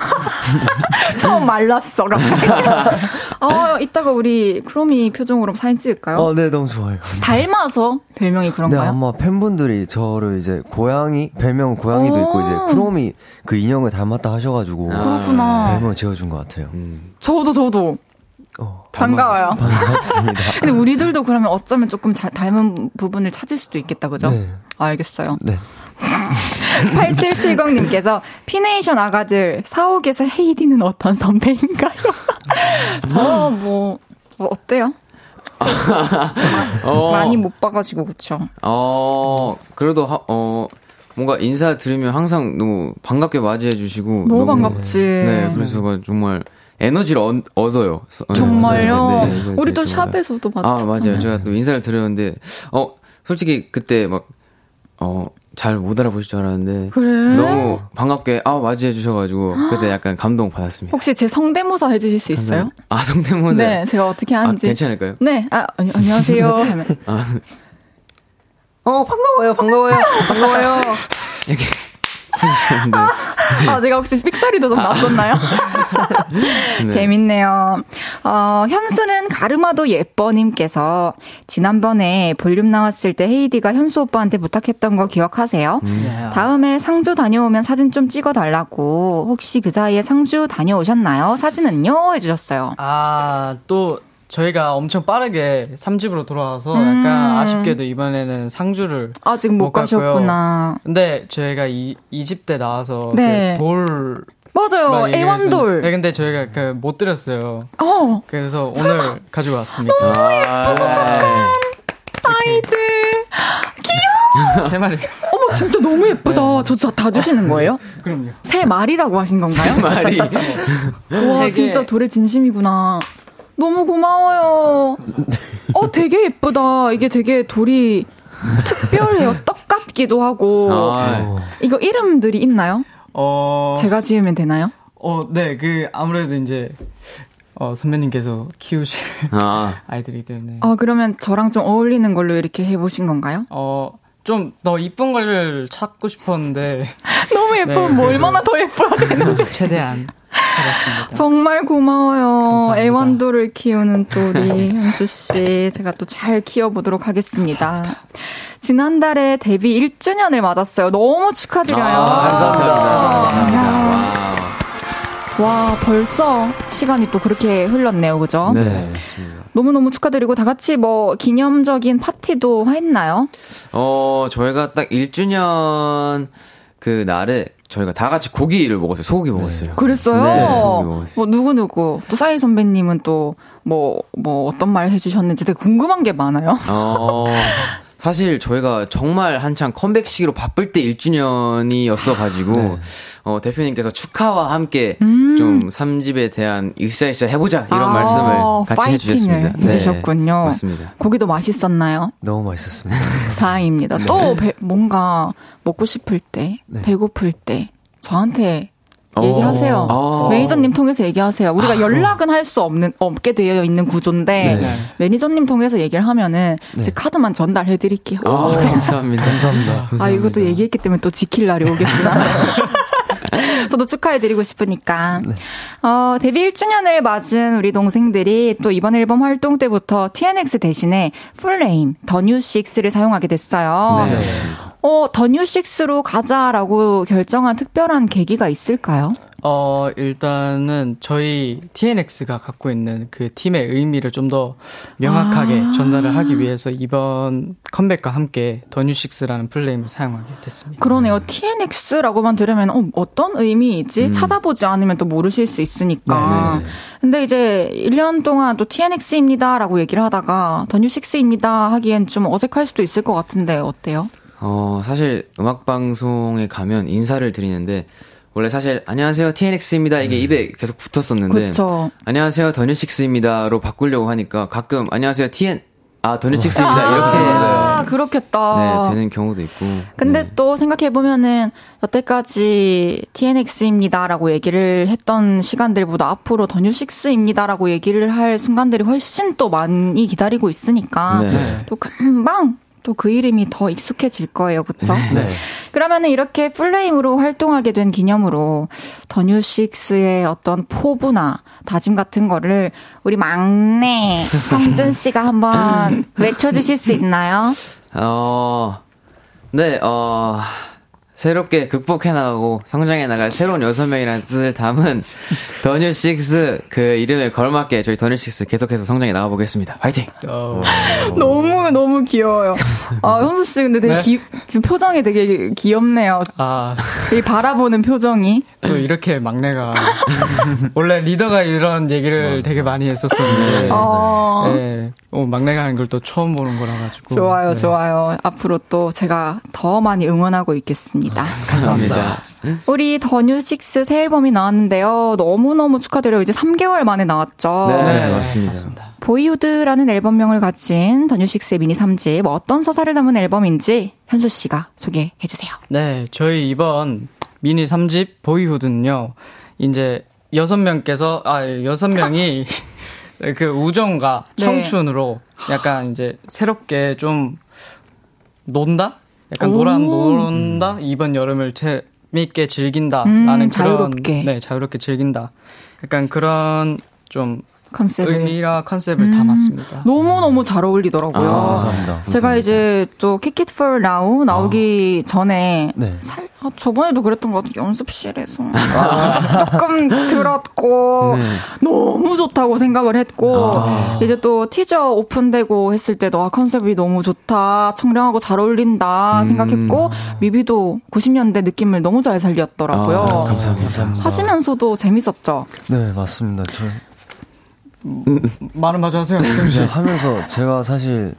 처음 알았어. 갑자기. 어 이따가 우리 크로미 표정으로 사진 찍을까요? 어, 네, 너무 좋아요. 닮아서 별명이 네, 그런가요? 아마 팬분들이 저를 이제 고양이, 별명 고양이도 있고, 이제 크롬이 그 인형을 닮았다 하셔가지고, 그렇구나. 별명 지어준 것 같아요. 저도 저도 어, 반가워요. 반갑습니다. 근데 우리들도 그러면 어쩌면 조금 자- 닮은 부분을 찾을 수도 있겠다, 그죠? 네. 알겠어요. 네. 8770님께서 피네이션 아가들 사옥에서 헤이디는 어떤 선배인가요? 저 뭐, 뭐 어때요? 어, 많이 못 봐가지고 그쵸? 어, 그래도, 하, 어, 뭔가 인사 드리면 항상 너무 반갑게 맞이해 주시고. 너무 반갑지. 네, 그래서 정말 에너지를 얻, 얻어요. 서- 네, 정말요? 네, 네, 우리 또 정말. 샵에서도 아, 마주쳤잖아요. 맞아요. 제가 또 인사를 드렸는데, 어, 솔직히 그때 막, 어, 잘 못 알아보실 줄 알았는데 그래? 너무 반갑게 아 맞이해 주셔가지고 그때 약간 감동 받았습니다. 혹시 제 성대모사 해주실 수 있어요? 아 성대모사. 네, 제가 어떻게 아, 하는지. 괜찮을까요? 네, 아, 아니, 안녕하세요. 하면. 어 반가워요 반가워요 반가워요 이렇게 해주셨는데 아, 제가 혹시 삑사리도 좀 났었나요? 네. 재밌네요. 어, 현수는 가르마도 예뻐님께서 지난번에 볼륨 나왔을 때 헤이디가 현수 오빠한테 부탁했던 거 기억하세요? 네. 다음에 상주 다녀오면 사진 좀 찍어달라고 혹시 그 사이에 상주 다녀오셨나요? 사진은요? 해주셨어요. 아, 또 저희가 엄청 빠르게 3집으로 돌아와서 음. 약간 아쉽게도 이번에는 상주를 아직 못, 못 갔고요. 가셨구나. 근데 저희가 이, 2집 때 나와서 네. 그 돌. 맞아요. 애완돌. 네, 근데 저희가 그 못 드렸어요. 어, 그래서 오늘 가지고 왔습니다. 아, 아이들. 세 마리. 어머, 진짜 너무 예쁘다. 저 진짜 다 주시는 거예요? 그럼요. 새 말이라고 하신 건가요? 말이 와, 되게- 진짜 돌의 진심이구나. 너무 고마워요. 어, 되게 예쁘다. 이게 되게 돌이 특별해요. 떡 같기도 하고. 아, 이거 이름들이 있나요? 어. 제가 지으면 되나요? 어, 네, 그, 아무래도 이제, 어, 선배님께서 키우실 아 아이들이기 때문에. 아, 그러면 저랑 좀 어울리는 걸로 이렇게 해보신 건가요? 어, 좀 더 이쁜 걸 찾고 싶었는데, 너무 예쁘면 네. 뭐 얼마나 더 예뻐야 되는데. 최대한 찾았습니다. 정말 고마워요. 감사합니다. 애완돌을 키우는 또 우리 현수 씨. 제가 또 잘 키워보도록 하겠습니다. 지난달에 데뷔 1주년을 맞았어요. 너무 축하드려요. 아, 감사합니다. 감사합니다. 와, 벌써 시간이 또 그렇게 흘렀네요. 그죠? 네. 맞습니다. 너무너무 축하드리고 다 같이 뭐 기념적인 파티도 했나요? 어, 저희가 딱 1주년 그 날에 저희가 다 같이 고기를 먹었어요. 소고기 먹었어요. 그랬어요? 네, 소고기 먹었어요. 뭐 누구 누구. 또 사이 선배님은 또 뭐, 뭐 어떤 말 해주셨는지 되게 궁금한 게 많아요. 어, 사실 저희가 정말 한창 컴백 시기로 바쁠 때 1주년이었어가지고, 어, 대표님께서 축하와 함께 좀 3집에 대한 으쌰으쌰 해보자 이런 아, 말씀을 같이 해주셨습니다. 네, 해주셨군요. 맞습니다. 고기도 맛있었나요? 너무 맛있었습니다. 다행입니다. 또 배- 뭔가 먹고 싶을 때, 네. 배고플 때 저한테 어. 얘기하세요. 어. 매니저님 통해서 얘기하세요. 우리가 연락은 할 수 없는 없게 되어 있는 구조인데 네. 매니저님 통해서 얘기를 하면은 제 카드만 전달해 드릴게요. 아, 감사합니다. 감사합니다. 아, 이것도 얘기했기 때문에 또 지킬 날이 오겠구나. 저도 축하해드리고 싶으니까. 어, 데뷔 1주년을 맞은 우리 동생들이 또 이번 앨범 활동 때부터 TNX 대신에 full name, 더뉴식스를 사용하게 됐어요. 네, 맞습니다. 어, 더뉴식스로 가자라고 결정한 특별한 계기가 있을까요? 어, 일단은 저희 TNX가 갖고 있는 그 팀의 의미를 좀 더 명확하게 아. 전달을 하기 위해서 이번 컴백과 함께 더뉴식스라는 full name을 사용하게 됐습니다. 그러네요. TNX라고만 들으면 어, 어떤 의미이지? 찾아보지 않으면 또 모르실 수 있으니까. 근데 이제 1년 동안 또 TNX입니다라고 얘기를 하다가 더뉴식스입니다 하기엔 좀 어색할 수도 있을 것 같은데 어때요? 어, 사실 음악방송에 가면 인사를 드리는데, 원래 사실 안녕하세요 TNX입니다 이게 입에 계속 붙었었는데 그쵸. 안녕하세요 더뉴식스입니다로 바꾸려고 하니까 가끔 안녕하세요 TN 아 더뉴식스입니다 이렇게 아, 그렇겠다. 네, 되는 경우도 있고. 근데 네. 또 생각해 보면은 여태까지 TNX입니다라고 얘기를 했던 시간들보다 앞으로 더뉴식스입니다라고 얘기를 할 순간들이 훨씬 또 많이 기다리고 있으니까 네. 또 금방 또 그 이름이 더 익숙해질 거예요. 그쵸? 네. 그러면은 이렇게 풀네임으로 활동하게 된 기념으로 더뉴식스의 어떤 포부나 다짐 같은 거를 우리 막내 성준 씨가 한번 외쳐주실 수 있나요? 어, 네, 어, 새롭게 극복해 나가고 성장해 나갈 새로운 여섯 명이라는 뜻을 담은 더뉴 식스 그 이름에 걸맞게 저희 더뉴 식스 계속해서 성장해 나가 보겠습니다. 화이팅! 어, 너무 너무 귀여워요. 아 현수 씨 근데 되게 네? 기, 지금 표정이 되게 귀엽네요. 아, 이 바라보는 표정이. 또 이렇게 막내가 원래 리더가 이런 얘기를 되게 많이 했었었는데 어. 네, 어, 막내가 하는 걸 또 처음 보는 거라 가지고 좋아요, 네. 좋아요. 앞으로 또 제가 더 많이 응원하고 있겠습니다. 감사합니다. 우리 더뉴식스 새 앨범이 나왔는데요. 너무너무 축하드려요. 이제 3개월 만에 나왔죠. 네, 네, 맞습니다. 보이우드라는 앨범명을 가진 더뉴식스의 미니 3집 어떤 서사를 담은 앨범인지 현수 씨가 소개해 주세요. 네, 저희 이번 미니 3집 보이후드는요. 이제 여섯 명께서 아 여섯 명이 그 우정과 네. 청춘으로 약간 이제 새롭게 좀 논다? 약간 오. 노란 논다? 이번 여름을 재미있게 즐긴다라는 음, 그런 자유롭게. 네, 자유롭게 즐긴다. 약간 그런 좀 컨셉을. 의미라 컨셉을 음. 담았습니다. 너무 너무 잘 어울리더라고요. 아, 감사합니다. 제가 이제 또 Kick It For Now 나오기 전에 네. 살, 아, 저번에도 그랬던 것 같아요. 연습실에서 조금 들었고 너무 좋다고 생각을 했고 이제 또 티저 오픈되고 했을 때도 아, 컨셉이 너무 좋다. 청량하고 잘 어울린다 생각했고 뮤비도 90년대 느낌을 너무 잘 살렸더라고요. 아, 감사합니다. 하시면서도 재밌었죠. 네, 맞습니다. 저 말은 마저 하세요. 이제 하면서 제가 사실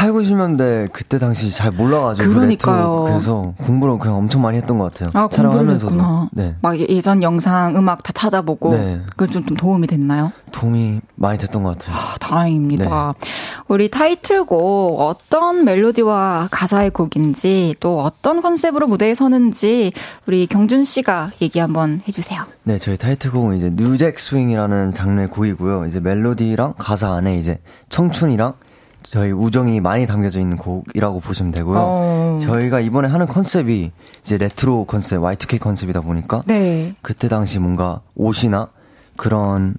8, 90년대 그때 당시 잘 몰라가지고 그러니까요. 레트로 그래서 공부를 그냥 엄청 많이 했던 것 같아요. 아, 촬영하면서도. 네막 예- 예전 영상, 음악 다 찾아보고 네. 그게 좀, 좀 도움이 됐나요? 도움이 많이 됐던 것 같아요. 아, 다행입니다. 네. 우리 타이틀곡 어떤 멜로디와 가사의 곡인지 또 어떤 컨셉으로 무대에 서는지 우리 경준 씨가 얘기 한번 해주세요. 네, 저희 타이틀곡은 이제 New Jack Swing이라는 장르의 곡이고요. 이제 멜로디랑 가사 안에 이제 청춘이랑 저희 우정이 많이 담겨져 있는 곡이라고 보시면 되고요. 어. 저희가 이번에 하는 컨셉이 이제 레트로 컨셉, Y2K 컨셉이다 보니까 네. 그때 당시 뭔가 옷이나 그런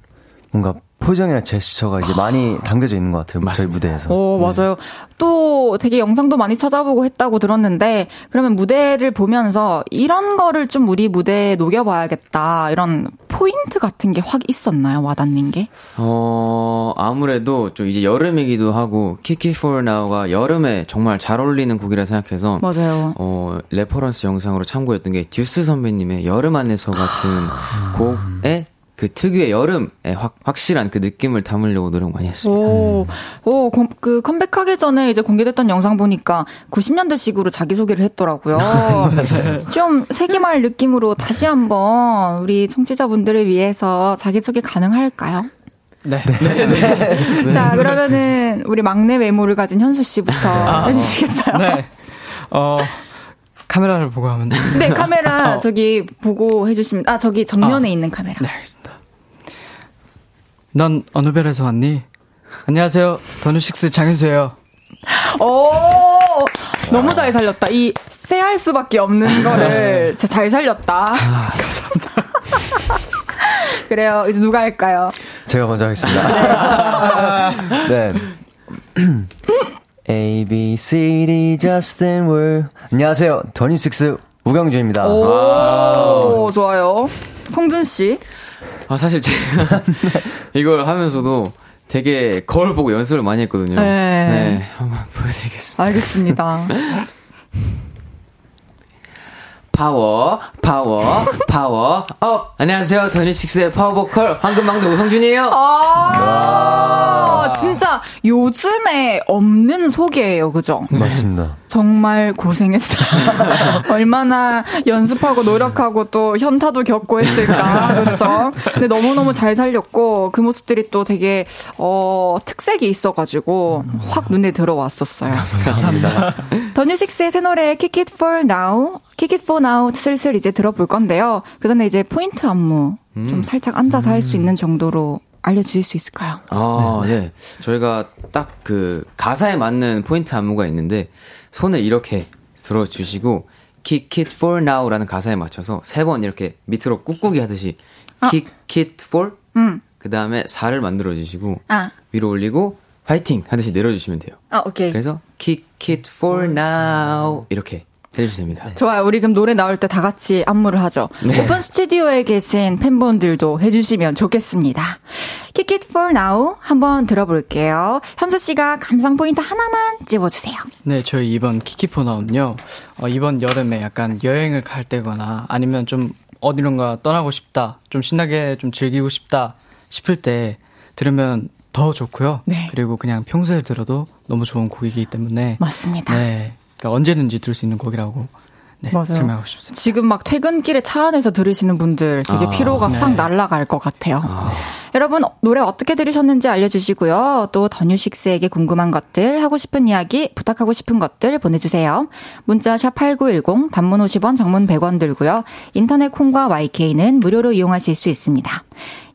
뭔가 표정이나 제스처가 이제 많이 담겨져 있는 것 같아요. 저희 무대에서. 오, 맞아요. 또 되게 영상도 많이 찾아보고 했다고 들었는데, 그러면 무대를 보면서 이런 거를 좀 우리 무대에 녹여봐야겠다. 이런 포인트 같은 게 확 있었나요? 와닿는 게? 어, 아무래도 좀 이제 여름이기도 하고, Kick It For Now가 여름에 정말 잘 어울리는 곡이라 생각해서, 맞아요. 어, 레퍼런스 영상으로 참고했던 게 듀스 선배님의 여름 안에서 같은 곡에 그 특유의 여름의 확, 확실한 그 느낌을 담으려고 노력 많이 했습니다. 오, 오, kom- 그 컴백하기 전에 이제 공개됐던 영상 보니까 90년대식으로 자기소개를 했더라고요. 좀 세기말 느낌으로 다시 한번 우리 청취자분들을 위해서 자기소개 가능할까요? 네. 자, 그러면은 우리 막내 외모를 가진 현수 씨부터 해주시겠어요? 네. 어, 카메라를 보고 하면. 네, 카메라 어. 저기 보고 해주시면, 아, 저기 정면에 아. 있는 카메라. 네, 알겠습니다. 넌 어느 별에서 왔니? 안녕하세요. 더뉴식스 장윤수예요. 오, 너무 잘 살렸다. 이 쎄할 수밖에 없는 거를 진짜 잘 살렸다. 감사합니다. 그래요. 이제 누가 할까요? 제가 먼저 하겠습니다. 네. A, B, C, D, Justin, Will. 안녕하세요. 더뉴식스 우경준입니다. 오, 좋아요. 성준 씨. 아, 사실 제가 이걸 하면서도 되게 거울 보고 연습을 많이 했거든요. 네. 네, 한번 보여드리겠습니다. 알겠습니다. 파워, 파워, 파워, 업! 안녕하세요. 더뉴식스의 파워보컬 황금막내 오성준이에요. 아, 진짜 요즘에 없는 소개예요. 그죠? 맞습니다. 정말 고생했어요. 얼마나 연습하고 노력하고 또 현타도 겪고 했을까. 그렇죠? 근데 너무너무 잘 살렸고 그 모습들이 또 되게 어 특색이 있어가지고 확 눈에 들어왔었어요. 감사합니다. 더뉴식스의 새 노래 Kick It For Now, Kick It For Now 슬슬 이제 들어볼 건데요. 그 전에 이제 포인트 안무 좀 살짝 앉아서 할수 있는 정도로 알려주실 수 있을까요? 아, 네. 저희가 딱 그 가사에 맞는 포인트 안무가 있는데 손을 이렇게 들어주시고 kick it for now라는 가사에 맞춰서 세 번 이렇게 밑으로 꾹꾹이 하듯이 kick it for 음. 그 다음에 4를 만들어 주시고 아, 위로 올리고 파이팅 하듯이 내려주시면 돼요. 아 오케이. 그래서 kick it for now 이렇게 해주시면 됩니다. 좋아요. 우리 그럼 노래 나올 때 다 같이 안무를 하죠. 네. 오픈 스튜디오에 계신 팬분들도 해주시면 좋겠습니다. Kick It For Now 한번 들어볼게요. 현수 씨가 감상 포인트 하나만 찝어주세요. 네, 저희 이번 키키포나운요. 어, 이번 여름에 약간 여행을 갈 때거나 아니면 좀 어디론가 떠나고 싶다, 좀 신나게 좀 즐기고 싶다 싶을 때 들으면 더 좋고요. 네. 그리고 그냥 평소에 들어도 너무 좋은 곡이기 때문에 맞습니다. 네, 그러니까 언제든지 들을 수 있는 곡이라고 네, 맞아요. 설명하고 싶습니다. 지금 막 퇴근길에 차 안에서 들으시는 분들 되게 아, 피로가 네. 싹 날아갈 것 같아요. 여러분 노래 어떻게 들으셨는지 알려주시고요. 또 더뉴식스에게 궁금한 것들, 하고 싶은 이야기, 부탁하고 싶은 것들 보내주세요. 문자 샵 #8910 단문 50원, 장문 100원 들고요. 인터넷 콩과 my K는 무료로 이용하실 수 있습니다.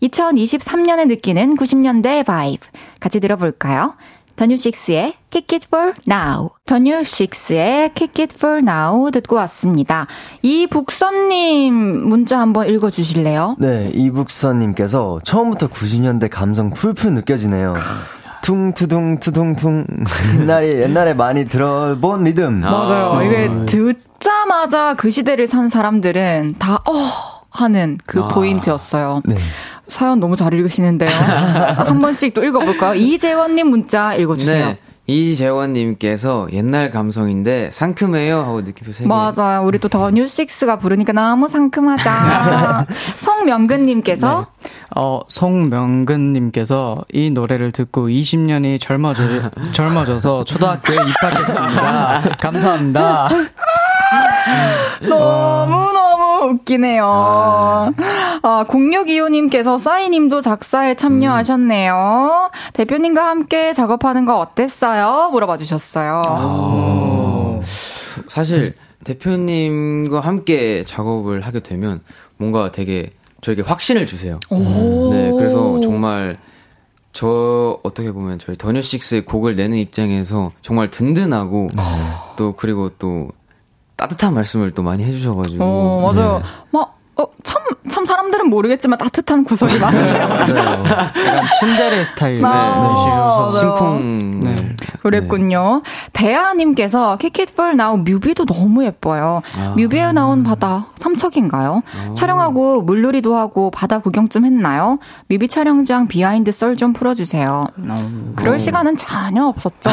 2023년에 느끼는 90년대 vibe 같이 들어볼까요? 더뉴식스의 Kick It For Now. 더뉴식스의 Kick It For Now 듣고 왔습니다. 이북선님 문자 한번 읽어주실래요? 네, 이북선님께서 처음부터 90년대 감성 풀풀 느껴지네요. 퉁투둥 투둥퉁 옛날에 옛날에 많이 들어본 리듬. 맞아요. 이게 듣자마자 그 시대를 산 사람들은 다, 어! 하는 그 아. 포인트였어요. 네. 사연 너무 잘 읽으시는데요. 한 번씩 또 읽어볼까요? 이재원님 문자 읽어주세요. 네. 이재원님께서 옛날 감성인데 상큼해요 하고 느낌표 3개. 맞아요. 우리 또 더 뉴식스가 부르니까 너무 상큼하다. 성명근님께서 어, 송명근님께서 이 노래를 듣고 20년이 젊어져, 젊어져서 초등학교에 입학했습니다. 감사합니다. 너무너무 웃기네요. 아, 0625님께서 싸이님도 작사에 참여하셨네요. 대표님과 함께 작업하는 거 어땠어요? 물어봐 주셨어요. 어, 사실 대표님과 함께 작업을 하게 되면 뭔가 되게 저에게 확신을 주세요. 네, 그래서 정말 저 어떻게 보면 저희 더뉴식스의 곡을 내는 입장에서 정말 든든하고 또 그리고 또 따뜻한 말씀을 또 많이 해주셔가지고 어, 맞아요. 네. 막, 어, 참, 참 사람들은 모르겠지만 따뜻한 구석이 많으세요. 약간 츤데레 스타일 맞아요. 내시셔서. 심쿵 네. 그랬군요. 대하님께서 Kick It For Now 뮤비도 너무 예뻐요. 뮤비에 나온 바다 삼척인가요? 촬영하고 물놀이도 하고 바다 구경 좀 했나요? 뮤비 촬영장 behind 썰 좀 풀어주세요. 그럴 시간은 전혀 없었죠.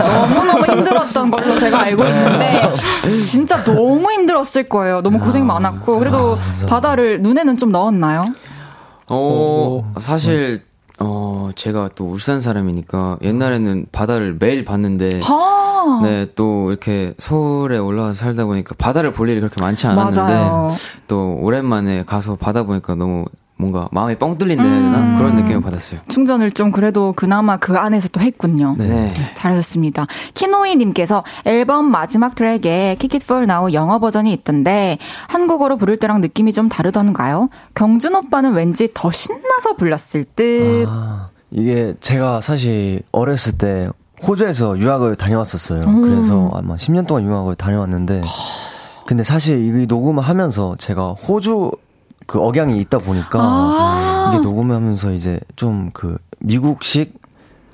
너무너무 힘들었던 걸로 제가 알고 있는데 진짜 너무 힘들었을 거예요. 너무 고생 많았고 그래도 바다를 눈에는 좀 넣었나요? 어, 사실, 어, 제가 또 울산 사람이니까 옛날에는 바다를 매일 봤는데, 아, 네, 또 이렇게 서울에 올라와서 살다 보니까 바다를 볼 일이 그렇게 많지 않았는데, 맞아요. 또 오랜만에 가서 바다 보니까 너무 뭔가 마음이 뻥 뚫린다 해야 되나? 음. 그런 느낌을 받았어요. 충전을 좀 그래도 그나마 그 안에서 또 했군요. 네. 잘하셨습니다. 키노이님께서 앨범 마지막 트랙에 Kick It For Now 영어 버전이 있던데 한국어로 부를 때랑 느낌이 좀 다르던가요? 경준 오빠는 왠지 더 신나서 불렀을 듯. 아, 이게 제가 사실 어렸을 때 호주에서 유학을 다녀왔었어요. 음. 그래서 아마 10년 동안 유학을 다녀왔는데 근데 사실 이 녹음을 하면서 제가 호주 그 억양이 있다 보니까 아. 이게 녹음하면서 이제 좀 그 미국식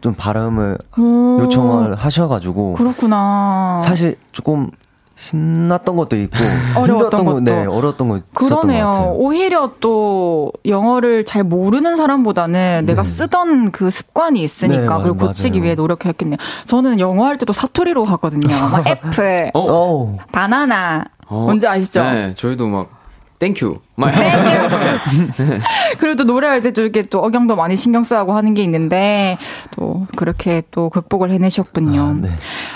좀 발음을 오, 요청을 하셔가지고 그렇구나. 사실 조금 신났던 것도 있고 어려웠던 거, 것도. 네, 어려웠던 거 그러네요. 같아요. 오히려 또 영어를 잘 모르는 사람보다는 내가 쓰던 그 습관이 있으니까 네, 그걸 맞아요. 고치기 위해 노력했겠네요. 저는 영어 할 때도 사투리로 하거든요. 막 애플, 어? 어우, banana. 어, 뭔지 아시죠? 네, 저희도 막, thank you. 막, 그래도 노래할 때도 이렇게 또 억양도 많이 신경 쓰고 하는 게 있는데 또 그렇게 또 극복을 해내셨군요. 아, 네.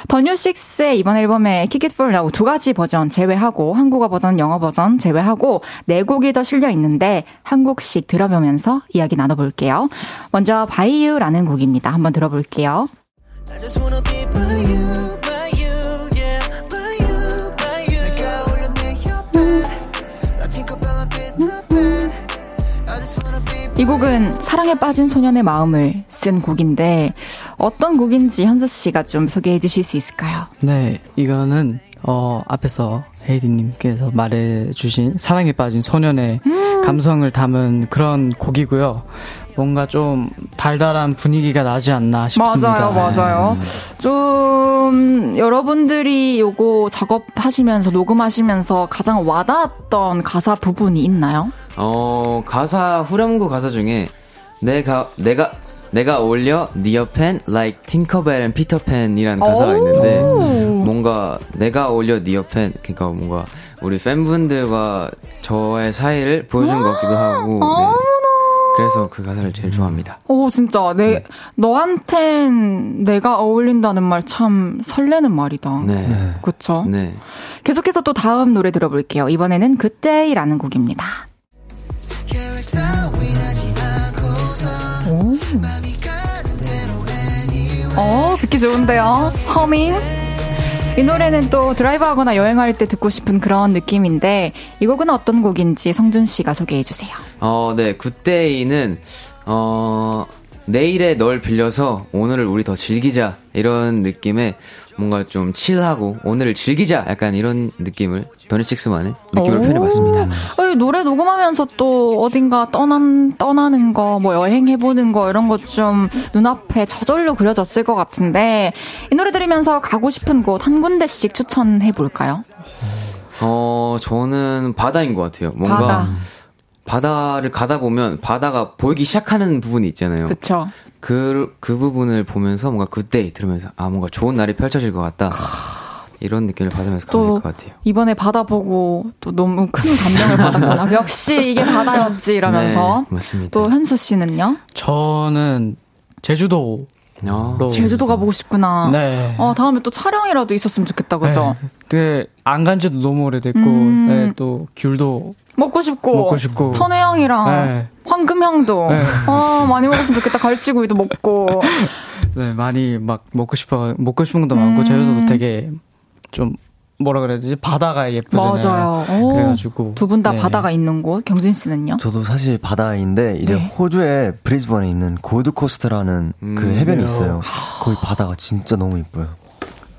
더뉴식스의 이번 앨범에 Kick It For Now 두 가지 버전 제외하고 한국어 버전, 영어 버전 제외하고 네 곡이 더 실려 있는데 한 곡씩 들어보면서 이야기 나눠볼게요. 먼저 바이유라는 곡입니다. 한번 들어볼게요. 이 곡은 사랑에 빠진 소년의 마음을 쓴 곡인데 어떤 곡인지 현수 씨가 좀 소개해 주실 수 있을까요? 네, 이거는, 어, 앞에서 헤이디님께서 말해주신 사랑에 빠진 소년의 감성을 담은 그런 곡이고요. 뭔가 좀 달달한 분위기가 나지 않나 싶습니다. 맞아요, 맞아요. 좀 여러분들이 요거 작업하시면서 녹음하시면서 가장 와닿았던 가사 부분이 있나요? 어, 가사, 후렴구 가사 중에, 내가, 내가, 내가 올려, 네 옆엔, like, Tinker Bell and Peter Pan이라는 가사가 오. 있는데, 뭔가, 내가 올려, 네 옆엔, 그니까 뭔가, 우리 팬분들과 저의 사이를 보여준 것 같기도 하고, 네. 그래서 그 가사를 제일 좋아합니다. 오, 진짜. 내, 너한텐 내가 어울린다는 말 참 설레는 말이다. 네. 그쵸? 네. 계속해서 또 다음 노래 들어볼게요. 이번에는 그때이라는 곡입니다. anyway 어, 듣기 좋은데요. 허밍. 이 노래는 또 드라이브하거나 여행할 때 듣고 싶은 그런 느낌인데 이 곡은 어떤 곡인지 성준 씨가 소개해 주세요. 어, 네. 굿데이는, 어, 내일의 널 빌려서 오늘을 우리 더 즐기자. 이런 느낌의 뭔가 좀 칠하고 오늘을 즐기자. 약간 이런 느낌을 더니식스만의 느낌을 오. 표현해봤습니다. 어, 이 노래 녹음하면서 또 어딘가 떠난, 떠나는 거, 뭐 여행해보는 거, 이런 것 좀 눈앞에 저절로 그려졌을 것 같은데, 이 노래 들으면서 가고 싶은 곳 한 군데씩 추천해볼까요? 어, 저는 바다인 것 같아요. 뭔가 바다. 바다. 를 가다 보면 바다가 보이기 시작하는 부분이 있잖아요. 그쵸. 그, 그 부분을 보면서 뭔가 Good Day 들으면서 아, 뭔가 좋은 날이 펼쳐질 것 같다. 이런 느낌을 받으면서 가면 또될것 같아요. 이번에 바다 보고 또 너무 큰 감명을 받았구나. 역시 이게 바다였지 이러면서. 네, 맞습니다. 또 현수 씨는요? 저는 제주도로 어, 제주도 가보고 싶구나. 네. 어, 다음에 또 촬영이라도 있었으면 좋겠다, 그죠? 네. 그안 간 지도 너무 오래됐고 음. 네, 또 귤도 먹고 싶고. 먹고 싶고. 천혜향이랑 네. 황금향도. 네. 어, 많이 먹었으면 좋겠다. 갈치구이도 먹고. 네, 많이 막 먹고 싶어 먹고 싶은 것도 음. 많고 제주도도 되게 좀 뭐라 그래야 되지? 바다가 예쁘잖아요. 맞아요. 오. 그래가지고 두 분다 네. 바다가 있는 곳. 경진 씨는요? 저도 사실 바다인데 이제 네. 호주의 브리즈번에 있는 고드코스트라는 그 음. 해변이 있어요. 거기 바다가 진짜 너무 이뻐요.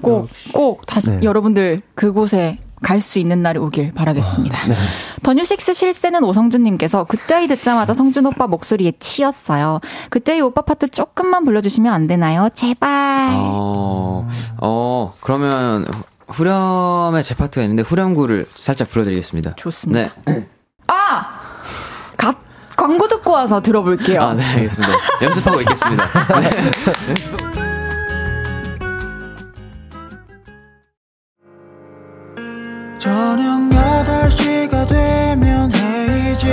꼭, 꼭 다시 네. 여러분들 그곳에 갈 수 있는 날이 오길 바라겠습니다. 네. 더뉴식스 실세는 오성준님께서 그때이 듣자마자 성준 오빠 목소리에 치였어요. 그때이 오빠 파트 조금만 불러주시면 안 되나요? 제발. 어, 어, 그러면 후- 후렴에 제 파트가 있는데 후렴구를 살짝 불러드리겠습니다. 좋습니다. 네. 아! 갓, 광고 듣고 와서 들어볼게요. 아, 네, 알겠습니다. 연습하고 있겠습니다. 네. 저녁 8시가 되면 헤이즈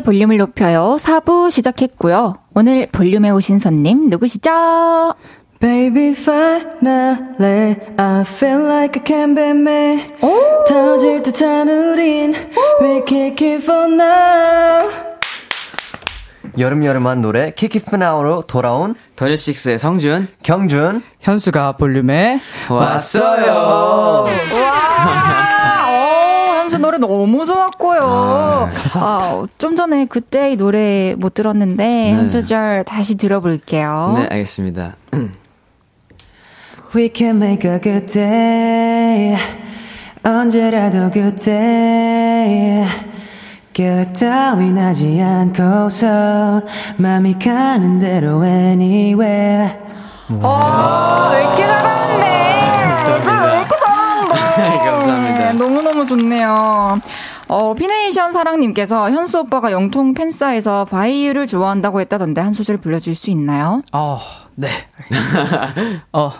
볼륨을 높여요. 4부 시작했고요. 오늘 볼륨에 오신 손님 누구시죠? Baby, finally, I feel like I can be me. 터질 듯한 우린, we kick it for now. 여름여름한 노래 키키프나우로 돌아온 더니식스의 성준 경준 현수가 볼륨에 왔어요. 와, 어, 현수 노래 너무 좋았고요. 아, 아, 좀 전에 그때 이 노래 못 들었는데 한 소절 다시 들어볼게요. 네, 알겠습니다. We can make a good day. 언제라도 good day. 계획 따윈 하지 않고서 맘이 가는 대로 anywhere. 어, 왜 이렇게 잘하는데? 아, 왜 이렇게 잘하는데? 너무너무 좋네요. 어, 피네이션 사랑님께서 현수 오빠가 영통 팬싸에서 바이유를 좋아한다고 했다던데 한 소절 불러줄 수 있나요? 어, 네. 어,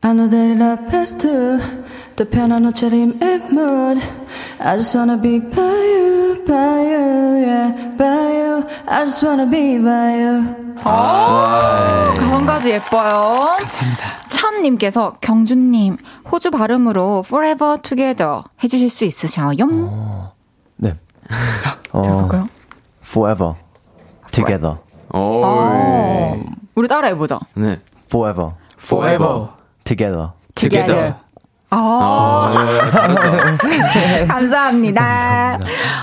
I know that two. 더 편한 옷차림의 mood. I just wanna be by you, by you, yeah, by you. I just wanna be by you. 가성까지 예뻐요. 감사합니다. 찬님께서 경준님 호주 발음으로 Forever Together 해주실 수 있으셔요? 네. 어, 들어볼까요? Forever Together 오, 어, 우리 따라 해보자. 네. Forever Forever. Together Together. 아, 감사합니다.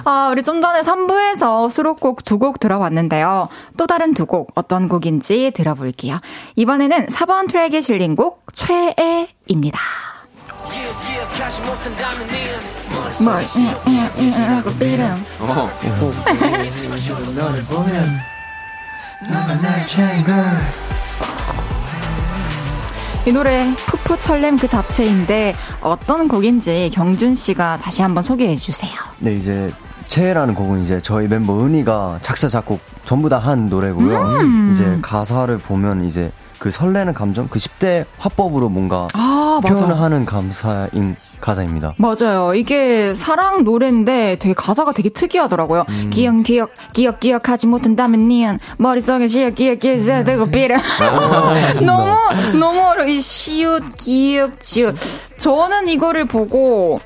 아, 우리 좀 전에 3부에서 수록곡 두 곡 들어봤는데요. 또 다른 두 곡 어떤 곡인지 들어볼게요. 이번에는 4번 트랙에 실린 곡 최애입니다. Yeah, yeah, 가지 못한다면 는 뭘, 응, 응, 응, 응, 하고 삐름. 어. 이 노래 풋풋 설렘 그 자체인데 어떤 곡인지 경준 씨가 다시 한번 소개해 주세요. 네, 이제 채라는 곡은 이제 저희 멤버 은희가 작사 작곡 전부 다 한 노래고요. 이제 가사를 보면 이제 그 설레는 감정, 그 10대 화법으로 뭔가 아. 표현을 하는 감사인 가사입니다. 맞아요. 이게 사랑 노래인데 되게 가사가 되게 특이하더라고요. 기억, 기억, 기억, 기억하지 못한다면 니은 머릿속에 시억, 기억, 기억, 기억, 되고 삐름. 너무, 너무 어려워. 이 시읒, 기억, 지읒. 저는 이거를 보고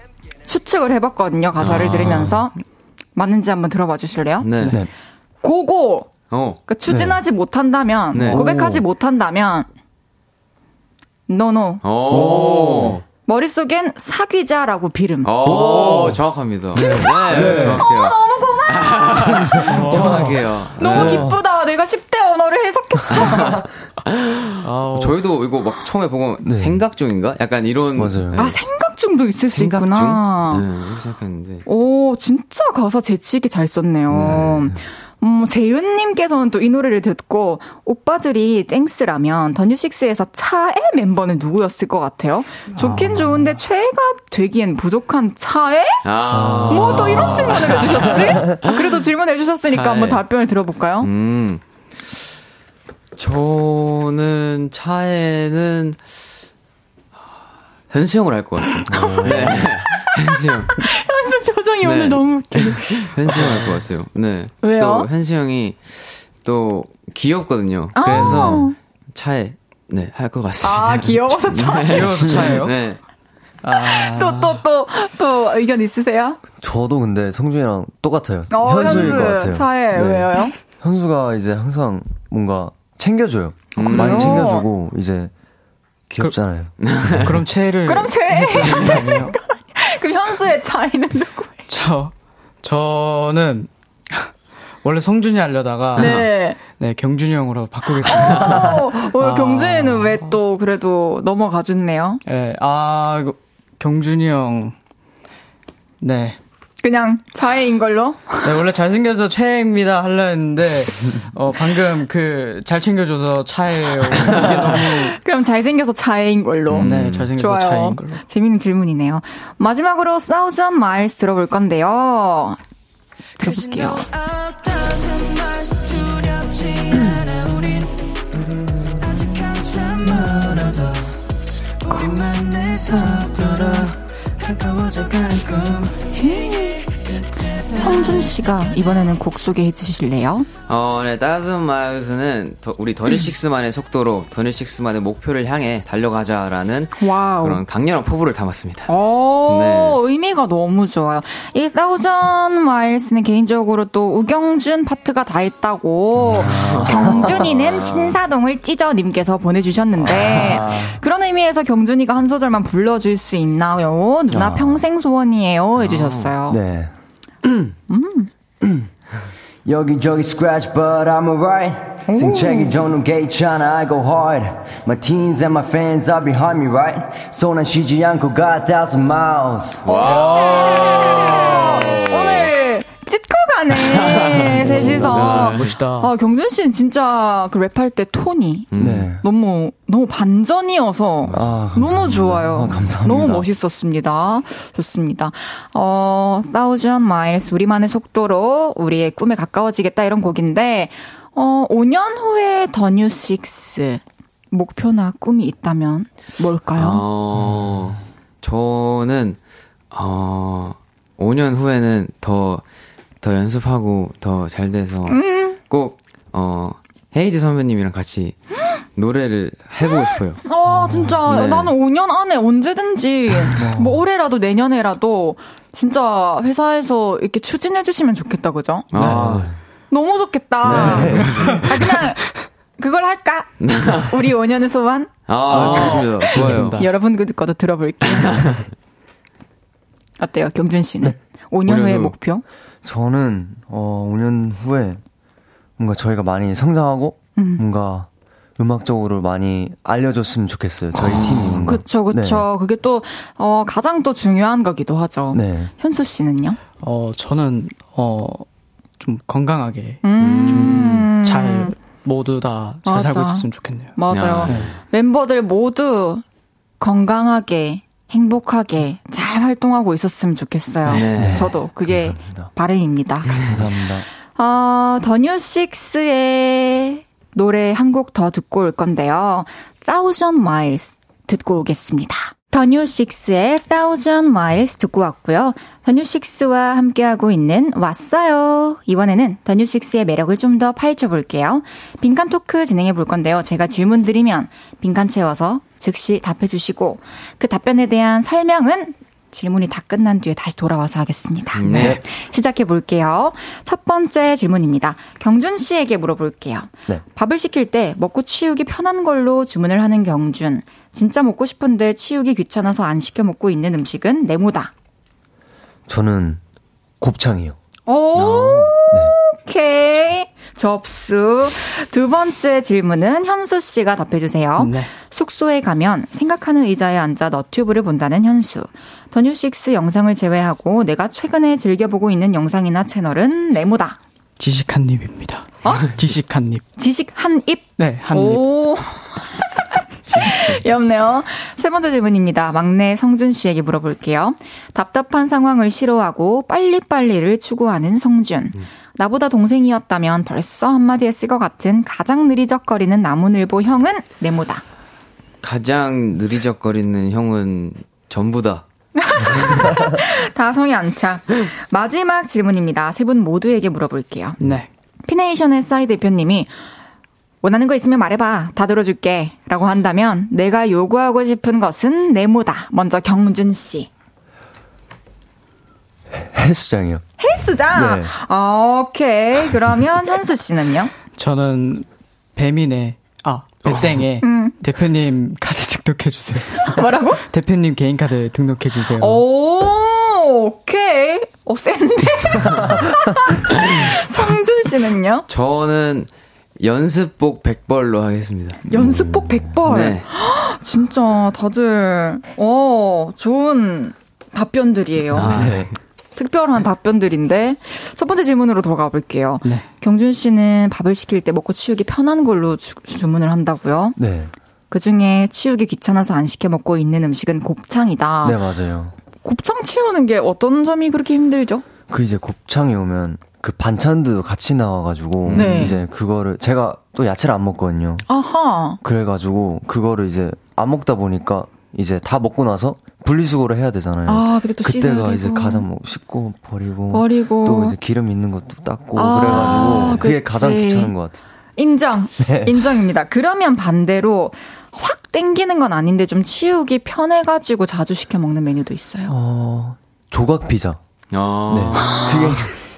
추측을 해봤거든요. 가사를 들으면서. 맞는지 한번 들어봐 주실래요? 네. 네. Go go! 어. 그러니까 추진하지 못한다면, 네. 고백하지 못한다면, no no. 오. 머릿속엔 사귀자라고 비름. 오, 정확합니다. 진짜? 네, 정확해요. 너무 고마워. 정확해요. 너무 네. 기쁘다. 내가 10대 언어를 해석했어. 아우, 저희도 이거 막 처음에 보고 생각 중인가? 약간 이런. 맞아요. 네. 아, 생각 중도 있을 수 생각 있구나. 중? 네, 이렇게 생각했는데. 오, 진짜 가사 재치있게 잘 썼네요. 음, 재윤님께서는 또 이 노래를 듣고 오빠들이 땡스라면 더뉴식스에서 차의 멤버는 누구였을 것 같아요? 좋긴 좋은데 최애가 되기엔 부족한 차에? 아. 뭐또 이런 질문을 해주셨지? 그래도 질문해 주셨으니까 차에. 한번 답변을 들어볼까요? 음. 저는 차에는 현수 형을 할 것 같아요. 네. 현수 형. 현수 표정이 네. 오늘 너무 웃겨. 현수 형 할 것 같아요. 네. 왜요? 또 현수 형이 또 귀엽거든요. 아. 그래서 차에 네, 할 것 같습니다. 아, 귀여워서 차. 귀여워서 차예요? 네. 아, 또, 또, 또, 또 의견 있으세요? 저도 근데 성준이랑 똑같아요. 어, 현수일 현수 것 같아요. 차에 네. 왜요? 현수가 이제 항상 뭔가 챙겨줘요. 음. 많이 챙겨주고 이제 귀엽잖아요. 그럼 최애를 그럼 최 현수의 차이는 누구예요? 저 저는 원래 성준이 하려다가 네, 네. 경준이 형으로 바꾸겠습니다. 어, 어, 아. 경주에는 왜 또 그래도 넘어가 줬네요? 네, 아 경준이 형. 네. 그냥 차에인 걸로? 네, 원래 잘생겨서 최애입니다 하려 했는데, 어, 방금 그, 잘 챙겨줘서 차예요. 그럼 잘생겨서 차에인 걸로. 네, 잘생겨서 좋아요. 차인 걸로. 재밌는 질문이네요. 마지막으로 사우전 마일스 들어볼 건데요. 들어볼게요. 내 서둘러 가까워져 가는 꿈이 성준 씨가 이번에는 곡 소개해 주실래요? 어, 네, Thousand Miles는 우리 더뉴식스만의 속도로 더뉴식스만의 목표를 향해 달려가자라는 와우. 그런 강렬한 포부를 담았습니다. 오, 네. 의미가 너무 좋아요. 이 thousand miles는 개인적으로 또 우경준 파트가 다 있다고 경준이는 신사동을 찢어님께서 보내주셨는데 그런 의미에서 경준이가 한 소절만 불러줄 수 있나요? 누나 평생 소원이에요 해주셨어요. 네. 여기저기 scratch but I'm alright 생채기 정돈 게 있잖아 I go hard My teens and my fans are behind me right 손안 쉬지 않고 got thousand miles 오늘 가네 셋이서. 멋있다. 아 경준 씨는 진짜 그 랩할 때 톤이 네 너무 너무 반전이어서 아, 감사합니다. 너무 좋아요. 아, 감사합니다. 너무 멋있었습니다. 좋습니다. 어, Thousand Miles 우리만의 속도로 우리의 꿈에 가까워지겠다 이런 곡인데 어, 5년 후에 더 뉴 식스 목표나 꿈이 있다면 뭘까요? 어, 저는, 어, 5년 후에는 더, 더 연습하고 더 잘 돼서 꼭, 어, 헤이즈 선배님이랑 같이 노래를 해보고 싶어요. 아, 진짜 네. 나는 5년 안에 언제든지 뭐 올해라도 내년에라도 진짜 회사에서 이렇게 추진해 주시면 좋겠다 그죠? 아, 너무 좋겠다. 아, 그냥 그걸 할까? 우리 5년의 소원? 아, 좋습니다. 좋아요. 여러분들 거도 들어볼게요. 어때요, 경준 씨는? 5년 후의 후. 목표? 저는 어 5년 후에 뭔가 저희가 많이 성장하고 음. 뭔가 음악적으로 많이 알려줬으면 좋겠어요. 저희 팀이. 뭔가. 그쵸, 그쵸. 그게 또, 어, 가장 또 중요한 거기도 하죠. 네. 네. 현수 씨는요? 어, 저는, 어, 좀 건강하게, 음. 잘, 모두 다 잘. 살고 있었으면 좋겠네요. 맞아요. 네. 멤버들 모두 건강하게, 행복하게 잘 활동하고 있었으면 좋겠어요. 네. 저도 그게 감사합니다. 바람입니다. 감사합니다. 어, 더뉴식스의 노래 한 곡 더 듣고 올 건데요. Thousand Miles 듣고 오겠습니다. 더뉴식스의 Thousand Miles 듣고 왔고요. 더뉴식스와 함께하고 있는 왔어요. 이번에는 더뉴식스의 매력을 좀 더 파헤쳐 볼게요. 빈칸 토크 진행해 볼 건데요. 제가 질문 드리면 빈칸 채워서 즉시 답해 주시고 그 답변에 대한 설명은 질문이 다 끝난 뒤에 다시 돌아와서 하겠습니다. 네. 시작해 볼게요. 첫 번째 질문입니다. 경준 씨에게 물어볼게요. 네. 밥을 시킬 때 먹고 치우기 편한 걸로 주문을 하는 경준. 진짜 먹고 싶은데 치우기 귀찮아서 안 시켜 먹고 있는 음식은 네모다. 저는 곱창이요. 오, 네. 오케이. 접수. 두 번째 질문은 현수 씨가 답해 주세요. 네. 숙소에 가면 생각하는 의자에 앉아 너튜브를 본다는 현수. 더뉴식스 영상을 제외하고 내가 최근에 즐겨보고 있는 영상이나 채널은 네모다. 지식 한 입입니다. 지식 한 입. 지식 한 입. 네, 한 입. 오. 귀엽네요. 세 번째 질문입니다. 막내 성준 씨에게 물어볼게요. 답답한 상황을 싫어하고 빨리빨리를 추구하는 성준. 나보다 동생이었다면 벌써 한마디 했을 것 같은 가장 느리적거리는 나무늘보 형은 네모다. 가장 느리적거리는 형은 전부다. 다 성이 안 차. 마지막 질문입니다. 세 분 모두에게 물어볼게요. 네. 피네이션의 싸이 대표님이 원하는 거 있으면 말해봐. 다 들어줄게. 라고 한다면 내가 요구하고 싶은 것은 네모다. 먼저 경준 씨. 헬스장이요. 헬스장? 네. 아, 오케이. 그러면 현수 씨는요? 저는 배민의, 아, 배땡에 음. 대표님 카드 등록해주세요. 뭐라고? 대표님 개인 카드 등록해주세요. 오, 오케이. 어, 센데? 성준 씨는요? 저는 연습복 100벌로 하겠습니다. 연습복 100벌. 네. 진짜 다들, 어, 좋은 답변들이에요. 아, 네. 특별한 답변들인데 첫 번째 질문으로 돌아가 볼게요. 네. 경준 씨는 밥을 시킬 때 먹고 치우기 편한 걸로 주, 주문을 한다고요. 네. 그 중에 치우기 귀찮아서 안 시켜 먹고 있는 음식은 곱창이다. 네, 맞아요. 곱창 치우는 게 어떤 점이 그렇게 힘들죠? 그 이제 곱창이 오면 그 반찬도 같이 나와가지고 네. 이제 그거를 제가 또 야채를 안 먹거든요. 아하. 그래가지고 그거를 이제 안 먹다 보니까 이제 다 먹고 나서 분리수거를 해야 되잖아요. 아, 근데 또 그때가 되고. 이제 가장 뭐 씻고 버리고 버리고. 또 이제 기름 있는 것도 닦고 아, 그래가지고 그게 그치. 가장 귀찮은 것 같아요. 인정. 네. 인정입니다. 그러면 반대로 확 땡기는 건 아닌데 좀 치우기 편해가지고 자주 시켜 먹는 메뉴도 있어요. 어 조각 피자. 어. 네. 그게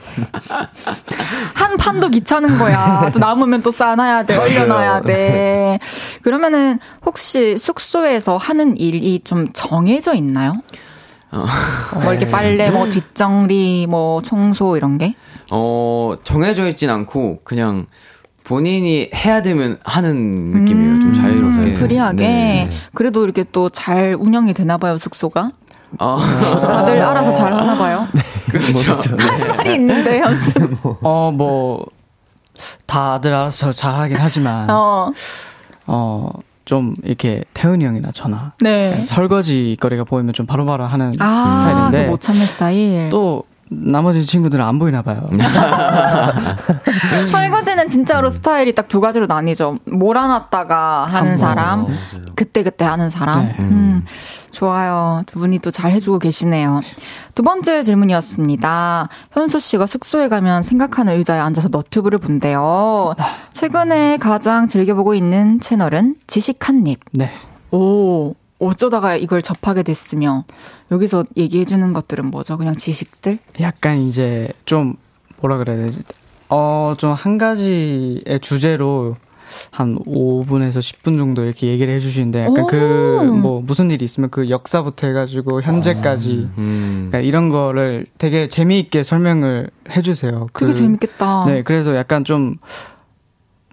한 판도 귀찮은 거야. 또 남으면 또 싸놔야 돼, 얼려놔야 돼. 그러면은 혹시 숙소에서 하는 일이 좀 정해져 있나요? 뭐 이렇게 빨래, 뭐 뒷정리, 뭐 청소 이런 게? 어, 정해져 있진 않고 그냥 본인이 해야 되면 하는 느낌이에요. 좀 자유롭게. 음, free하게. 네. 그래도 이렇게 또 잘 운영이 되나 봐요, 숙소가. 어, 다들 알아서 잘 하나 봐요. 그렇죠. 말이 있는데, 연습. 어, 뭐, 다들 알아서 잘 하긴 하지만, 어, 어, 좀 이렇게 태훈이 형이나 저나 네. 설거지 거리가 보이면 좀 바로바로 하는 아, 스타일인데, 그못 참는 스타일. 또 나머지 친구들은 안 보이나 봐요. 설거지는 진짜로 스타일이 딱 두 가지로 나뉘죠. 몰아놨다가 하는 사람, 그때 그때 하는 사람. 네. 음, 좋아요. 두 분이 또 잘 해주고 계시네요. 두 번째 질문이었습니다. 현수 씨가 숙소에 가면 생각하는 의자에 앉아서 너튜브를 본대요. 최근에 가장 즐겨보고 있는 채널은 지식 한 입. 네. 오, 어쩌다가 이걸 접하게 됐으며, 여기서 얘기해 주는 것들은 뭐죠? 그냥 지식들? 약간 이제 좀 뭐라 그래야 되지? 어, 좀 한 가지의 주제로 한 5분에서 10분 정도 이렇게 얘기를 해주시는데 약간 오. 그뭐 무슨 일이 있으면 그 역사부터 해가지고 현재까지 음. 그러니까 이런 거를 되게 재미있게 설명을 해주세요. 되게 그- 재밌겠다. 네, 그래서 약간 좀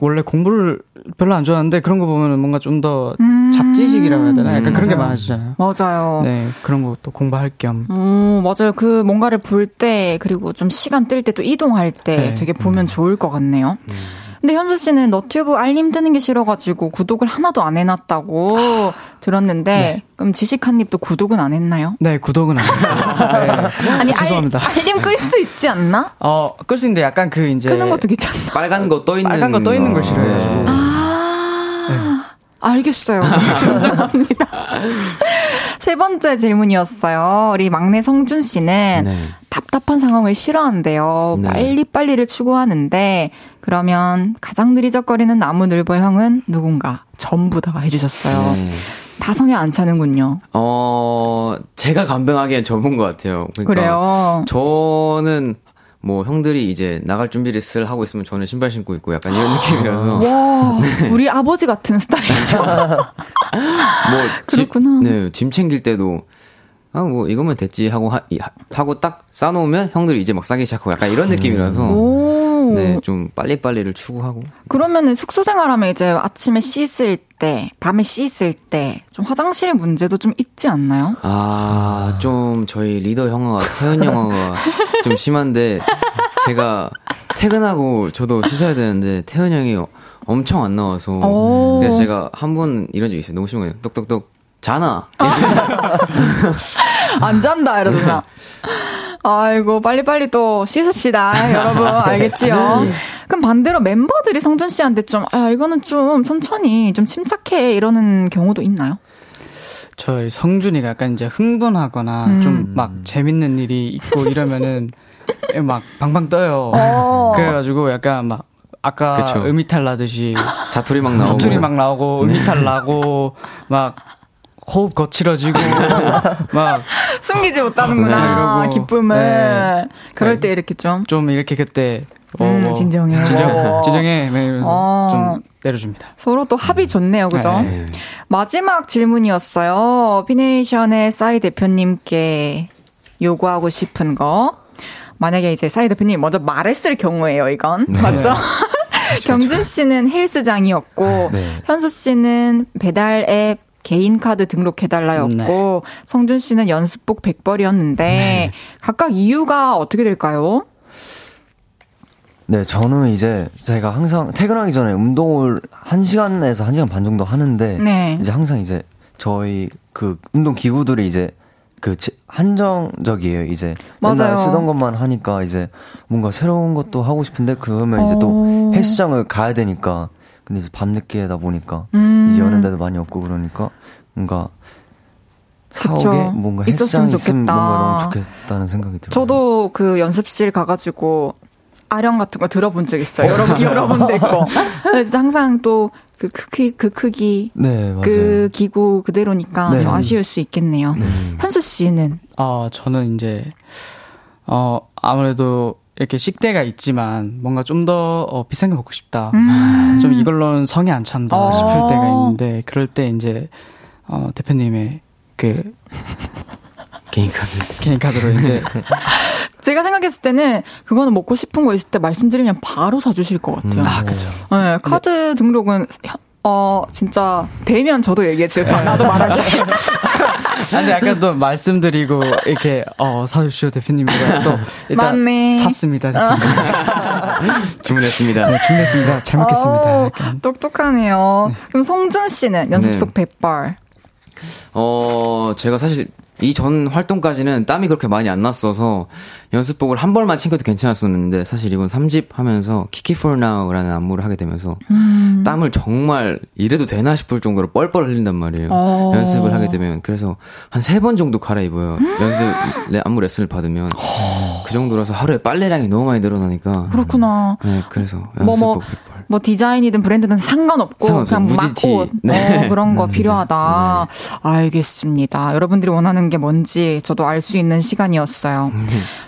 원래 공부를 별로 안 좋아하는데 그런 거 보면 은 뭔가 좀더 음. 잡지식이라고 해야 되나? 약간 그런 게. 많아지잖아요. 맞아요. 네, 그런 것도 공부할 겸. 오, 맞아요. 그 뭔가를 볼 때, 그리고 좀 시간 뜰 때 또 이동할 때 네. 되게 보면 좋을 것 같네요. 근데 현수 씨는 너튜브 알림 뜨는 게 싫어가지고 구독을 하나도 안 해놨다고 들었는데, 그럼 지식한 입도 구독은 안 했나요? 네, 구독은 안 해요. 네. 아니, 죄송합니다. 알, 알림 끌 수 있지 않나? 어, 끌 수 있는데 약간 그 이제 끄는 것도 괜찮나? 빨간 거 떠 있는 빨간 거 떠 있는 걸 거. 싫어해가지고. 네. 아, 알겠어요. 존중합니다. 세 번째 질문이었어요. 우리 막내 성준 씨는 네. 답답한 상황을 싫어한대요. 네. 빨리빨리를 추구하는데, 그러면 가장 느리적거리는 나무늘보 형은 누군가? 전부 다 해주셨어요. 네. 다성에 안 차는군요. 어, 제가 감당하기엔 접은 것 같아요. 그러니까 그래요. 저는 뭐 형들이 이제 나갈 준비를 슬 하고 있으면 저는 신발 신고 있고 약간 이런 느낌이라서 와, 네. 우리 아버지 같은 스타일이죠. 뭐 집, 그렇구나. 네, 짐 챙길 때도 아 뭐 이거면 됐지 하고 하, 하고 딱 싸놓으면 형들이 이제 막 싸기 시작하고 약간 이런 느낌이라서 오. 네, 좀 빨리빨리를 추구하고 그러면은 숙소 생활하면 이제 아침에 씻을 때, 밤에 씻을 때, 좀 화장실 문제도 좀 있지 않나요? 아, 좀 저희 리더 형아가 태연 형아가 좀 심한데 제가 퇴근하고 저도 씻어야 되는데 태연 형이 엄청 안 나와서 오. 그래서 제가 한 번 이런 적 있어요. 너무 심한 거예요. 똑똑똑 자나. 안 잔다, 이러더나. 아이고, 빨리빨리 또 씻읍시다, 여러분. 알겠지요? 그럼 반대로 멤버들이 성준 씨한테 좀, 아, 이거는 좀 천천히, 좀 침착해, 이러는 경우도 있나요? 저희 성준이가 약간 이제 흥분하거나 음. 좀막 재밌는 일이 있고 이러면은 막 방방 떠요. 어. 그래가지고 약간 막 아까 그쵸. 음이탈 나듯이 사투리 막 나오고. 사투리 막 나오고 음이탈 나고 막 호흡 거칠어지고 막 숨기지 못하는구나, 네. 기쁨을. 네. 그럴 네. 때 이렇게 좀. 좀 이렇게 그때 어, 음, 뭐 진정해. 진정, 어. 진정해. 막 이러면서 어. 좀 내려줍니다. 서로 또 합이 좋네요, 그죠? 네. 마지막 질문이었어요. 피네이션의 싸이 대표님께 요구하고 싶은 거. 만약에 이제 싸이 대표님 먼저 말했을 경우에요, 이건. 맞죠? 경준 씨는 헬스장이었고, 네. 현수 씨는 배달 앱 개인 카드 등록해달라였고, 성준 씨는 연습복 100벌이었는데, 각각 이유가 어떻게 될까요? 네, 저는 이제 제가 항상 퇴근하기 전에 운동을 1시간에서 1시간 반 정도 하는데 네. 이제 항상 이제 저희 그 운동 기구들이 이제 그 지- 한정적이에요. 이제 맞아요. 맨날 쓰던 것만 하니까 이제 뭔가 새로운 것도 하고 싶은데 그러면 이제 오. 또 헬스장을 가야 되니까 근데 이제 밤늦게다 보니까 음. 이제 여는 데도 많이 없고 그러니까 뭔가. 사옥에 뭔가 있었으면 헬스장 있으면 좋겠다. 뭔가 너무 좋겠다는 생각이 들어요. 저도 그 연습실 가가지고 아령 같은 거 들어본 적 있어요. 여러분, 여러분들 거. 그래서 항상 또 그 크기, 그 크기, 네, 맞아요. 그 기구 그대로니까 네. 좀 아쉬울 수 있겠네요. 현수 씨는 어, 저는 이제, 어, 아무래도 이렇게 식대가 있지만 뭔가 좀 더 어, 비싼 게 먹고 싶다. 좀 이걸로는 성이 안 찬다 음. 어. 싶을 때가 있는데, 그럴 때 이제, 어, 대표님의 그 개인 카드. 개인 카드로 이제, 제가 생각했을 때는 그거는 먹고 싶은 거 있을 때 말씀드리면 바로 사주실 것 같아요. 아, 그죠. 네, 카드 등록은 현- 어 진짜 되면 저도. 저 나도 말할게. 아, 근데 약간 또 말씀드리고, 이렇게, 어, 사주시오 대표님이가 또, 일단 맞네. 샀습니다. 주문했습니다. 네, 준비했습니다. 잘 먹겠습니다. 어, 약간. 똑똑하네요. 그럼 성준 씨는 연습속 100발. 어, 제가 사실 이 전 활동까지는 땀이 그렇게 많이 안 났어서 연습복을 한 벌만 챙겨도 괜찮았었는데 사실 이번 3집 하면서 키키 for now라는 안무를 하게 되면서 음. 땀을 정말 이래도 되나 싶을 정도로 뻘뻘 흘린단 말이에요. 어. 연습을 하게 되면 그래서 한 세 번 정도 갈아입어요. 연습 레- 안무 레슨을 받으면 그 정도라서 하루에 빨래량이 너무 많이 늘어나니까 그렇구나. 네, 그래서 뭐, 연습복 뭐, 100벌. 뭐 디자인이든 브랜드든 상관없고 상관없어요. 그냥 무지티. 막옷 네. 어, 그런 거 필요하다. 알겠습니다. 여러분들이 원하는 게 뭔지 저도 알 수 있는 시간이었어요.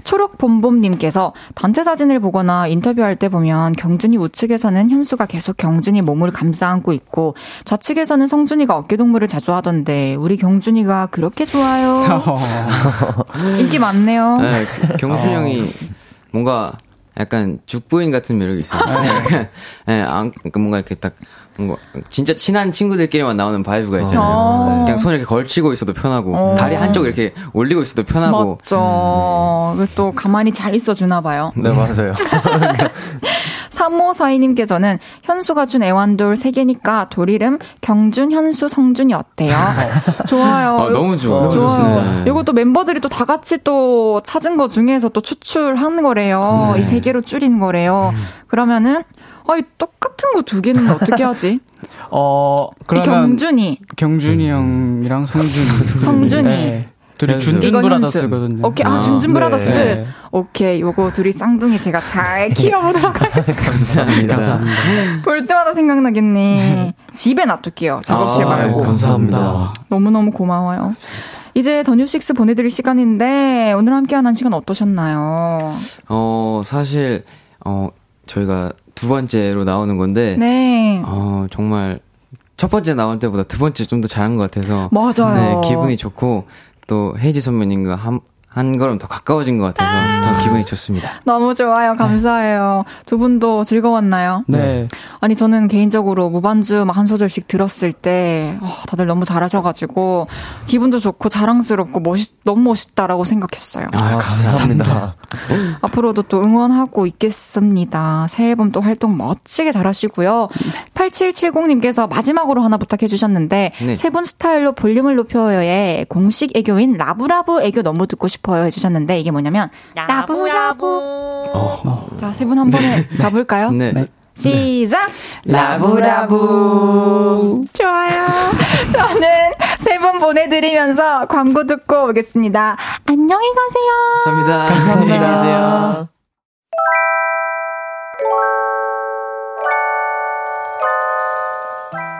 초록봄봄님께서 단체 사진을 보거나 인터뷰할 때 보면 경준이 우측에서는 현수가 계속 경준이 몸을 감싸 안고 있고 좌측에서는 성준이가 어깨동무를 자주 하던데 우리 경준이가 그렇게 좋아요. 인기 많네요. 네, 경순 형이 뭔가 약간 죽부인 같은 매력이 있어요. 약간, 예, 안, 그러니까 뭔가 이렇게 딱, 뭔가, 진짜 친한 친구들끼리만 나오는 vibe가 있잖아요. 어. 그냥 손을 이렇게 걸치고 있어도 편하고, 어. 다리 한쪽 이렇게 올리고 있어도 편하고. 맞죠. 그리고 또 가만히 잘 있어 주나 봐요. 네, 맞아요. 3542님께서는 현수가 준 애완돌 3개니까 돌 이름 경준, 현수, 성준이 어때요? 좋아요. 아, 너무 좋아. 너무 좋아요. 이거 또 멤버들이 또 다 같이 또 찾은 것 중에서 또 추출한 거래요. 이세 개로 줄인 거래요. 그러면은, 아이, 똑같은 거 두 개는 어떻게 하지? 어, 이 그러면 경준이, 경준이 형이랑 성준이. 성준이. 네. 둘이. 준준 브라더스거든요. 오케이, 아, 아, 준준 브라더스. 네. 오케이, 요거 둘이 쌍둥이 제가 잘 키워보도록 하겠습니다. 감사합니다. 감사합니다. 볼 때마다 생각나겠네. 집에 놔둘게요. 작업실 아, 말고. 감사합니다. 너무너무 고마워요. 이제 더 뉴식스 보내드릴 시간인데, 오늘 함께한 한 시간 어떠셨나요? 어, 사실, 어, 저희가 두 번째로 나오는 건데, 네. 어, 정말, 첫 번째 나올 때보다 두 번째 좀 더 잘한 것 같아서. 맞아요. 네, 기분이 좋고, 또, 헤이지 선배님과 한, 한 걸음 더 가까워진 것 같아서 더 기분이 좋습니다. 너무 좋아요. 감사해요. 두 분도 즐거웠나요? 네. 아니, 저는 개인적으로 무반주 막 한 소절씩 들었을 때, 어, 다들 너무 잘하셔가지고, 기분도 좋고 자랑스럽고 멋있, 너무 멋있다라고 생각했어요. 아, 감사합니다. 앞으로도 또 응원하고 있겠습니다. 새 앨범 또 활동 멋지게 잘하시고요. 8770님께서 마지막으로 하나 부탁해 주셨는데 네. 세분 스타일로 볼륨을 높여요의 공식 애교인 라브라브 애교 너무 듣고 싶어요 해주셨는데 이게 뭐냐면 라브라브 자, 세 분 한 번에 가볼까요? 네. 시작! 라브라브. 좋아요. 저는 세 분 보내드리면서 광고 듣고 오겠습니다. 안녕히 가세요. 감사합니다. 감사합니다. 안녕히 계세요.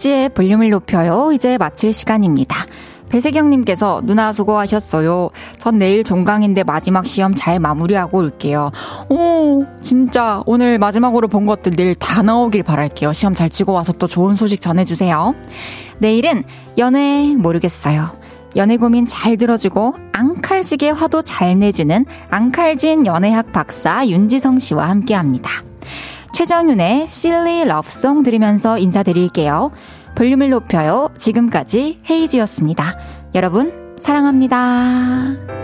헤이지의 볼륨을 높여요. 이제 마칠 시간입니다. 배세경님께서 누나 수고하셨어요. 전 내일 종강인데 마지막 시험 잘 마무리하고 올게요. 오, 진짜 오늘 마지막으로 본 것들 내일 다 나오길 바랄게요. 시험 잘 치고 와서 또 좋은 소식 전해주세요. 내일은 연애 모르겠어요. 연애 고민 잘 들어주고 앙칼지게 화도 잘 내주는 앙칼진 연애학 박사 윤지성 씨와 함께합니다. 최정윤의 실리 러브송 들으면서 인사드릴게요. 볼륨을 높여요. 지금까지 헤이지였습니다. 여러분, 사랑합니다.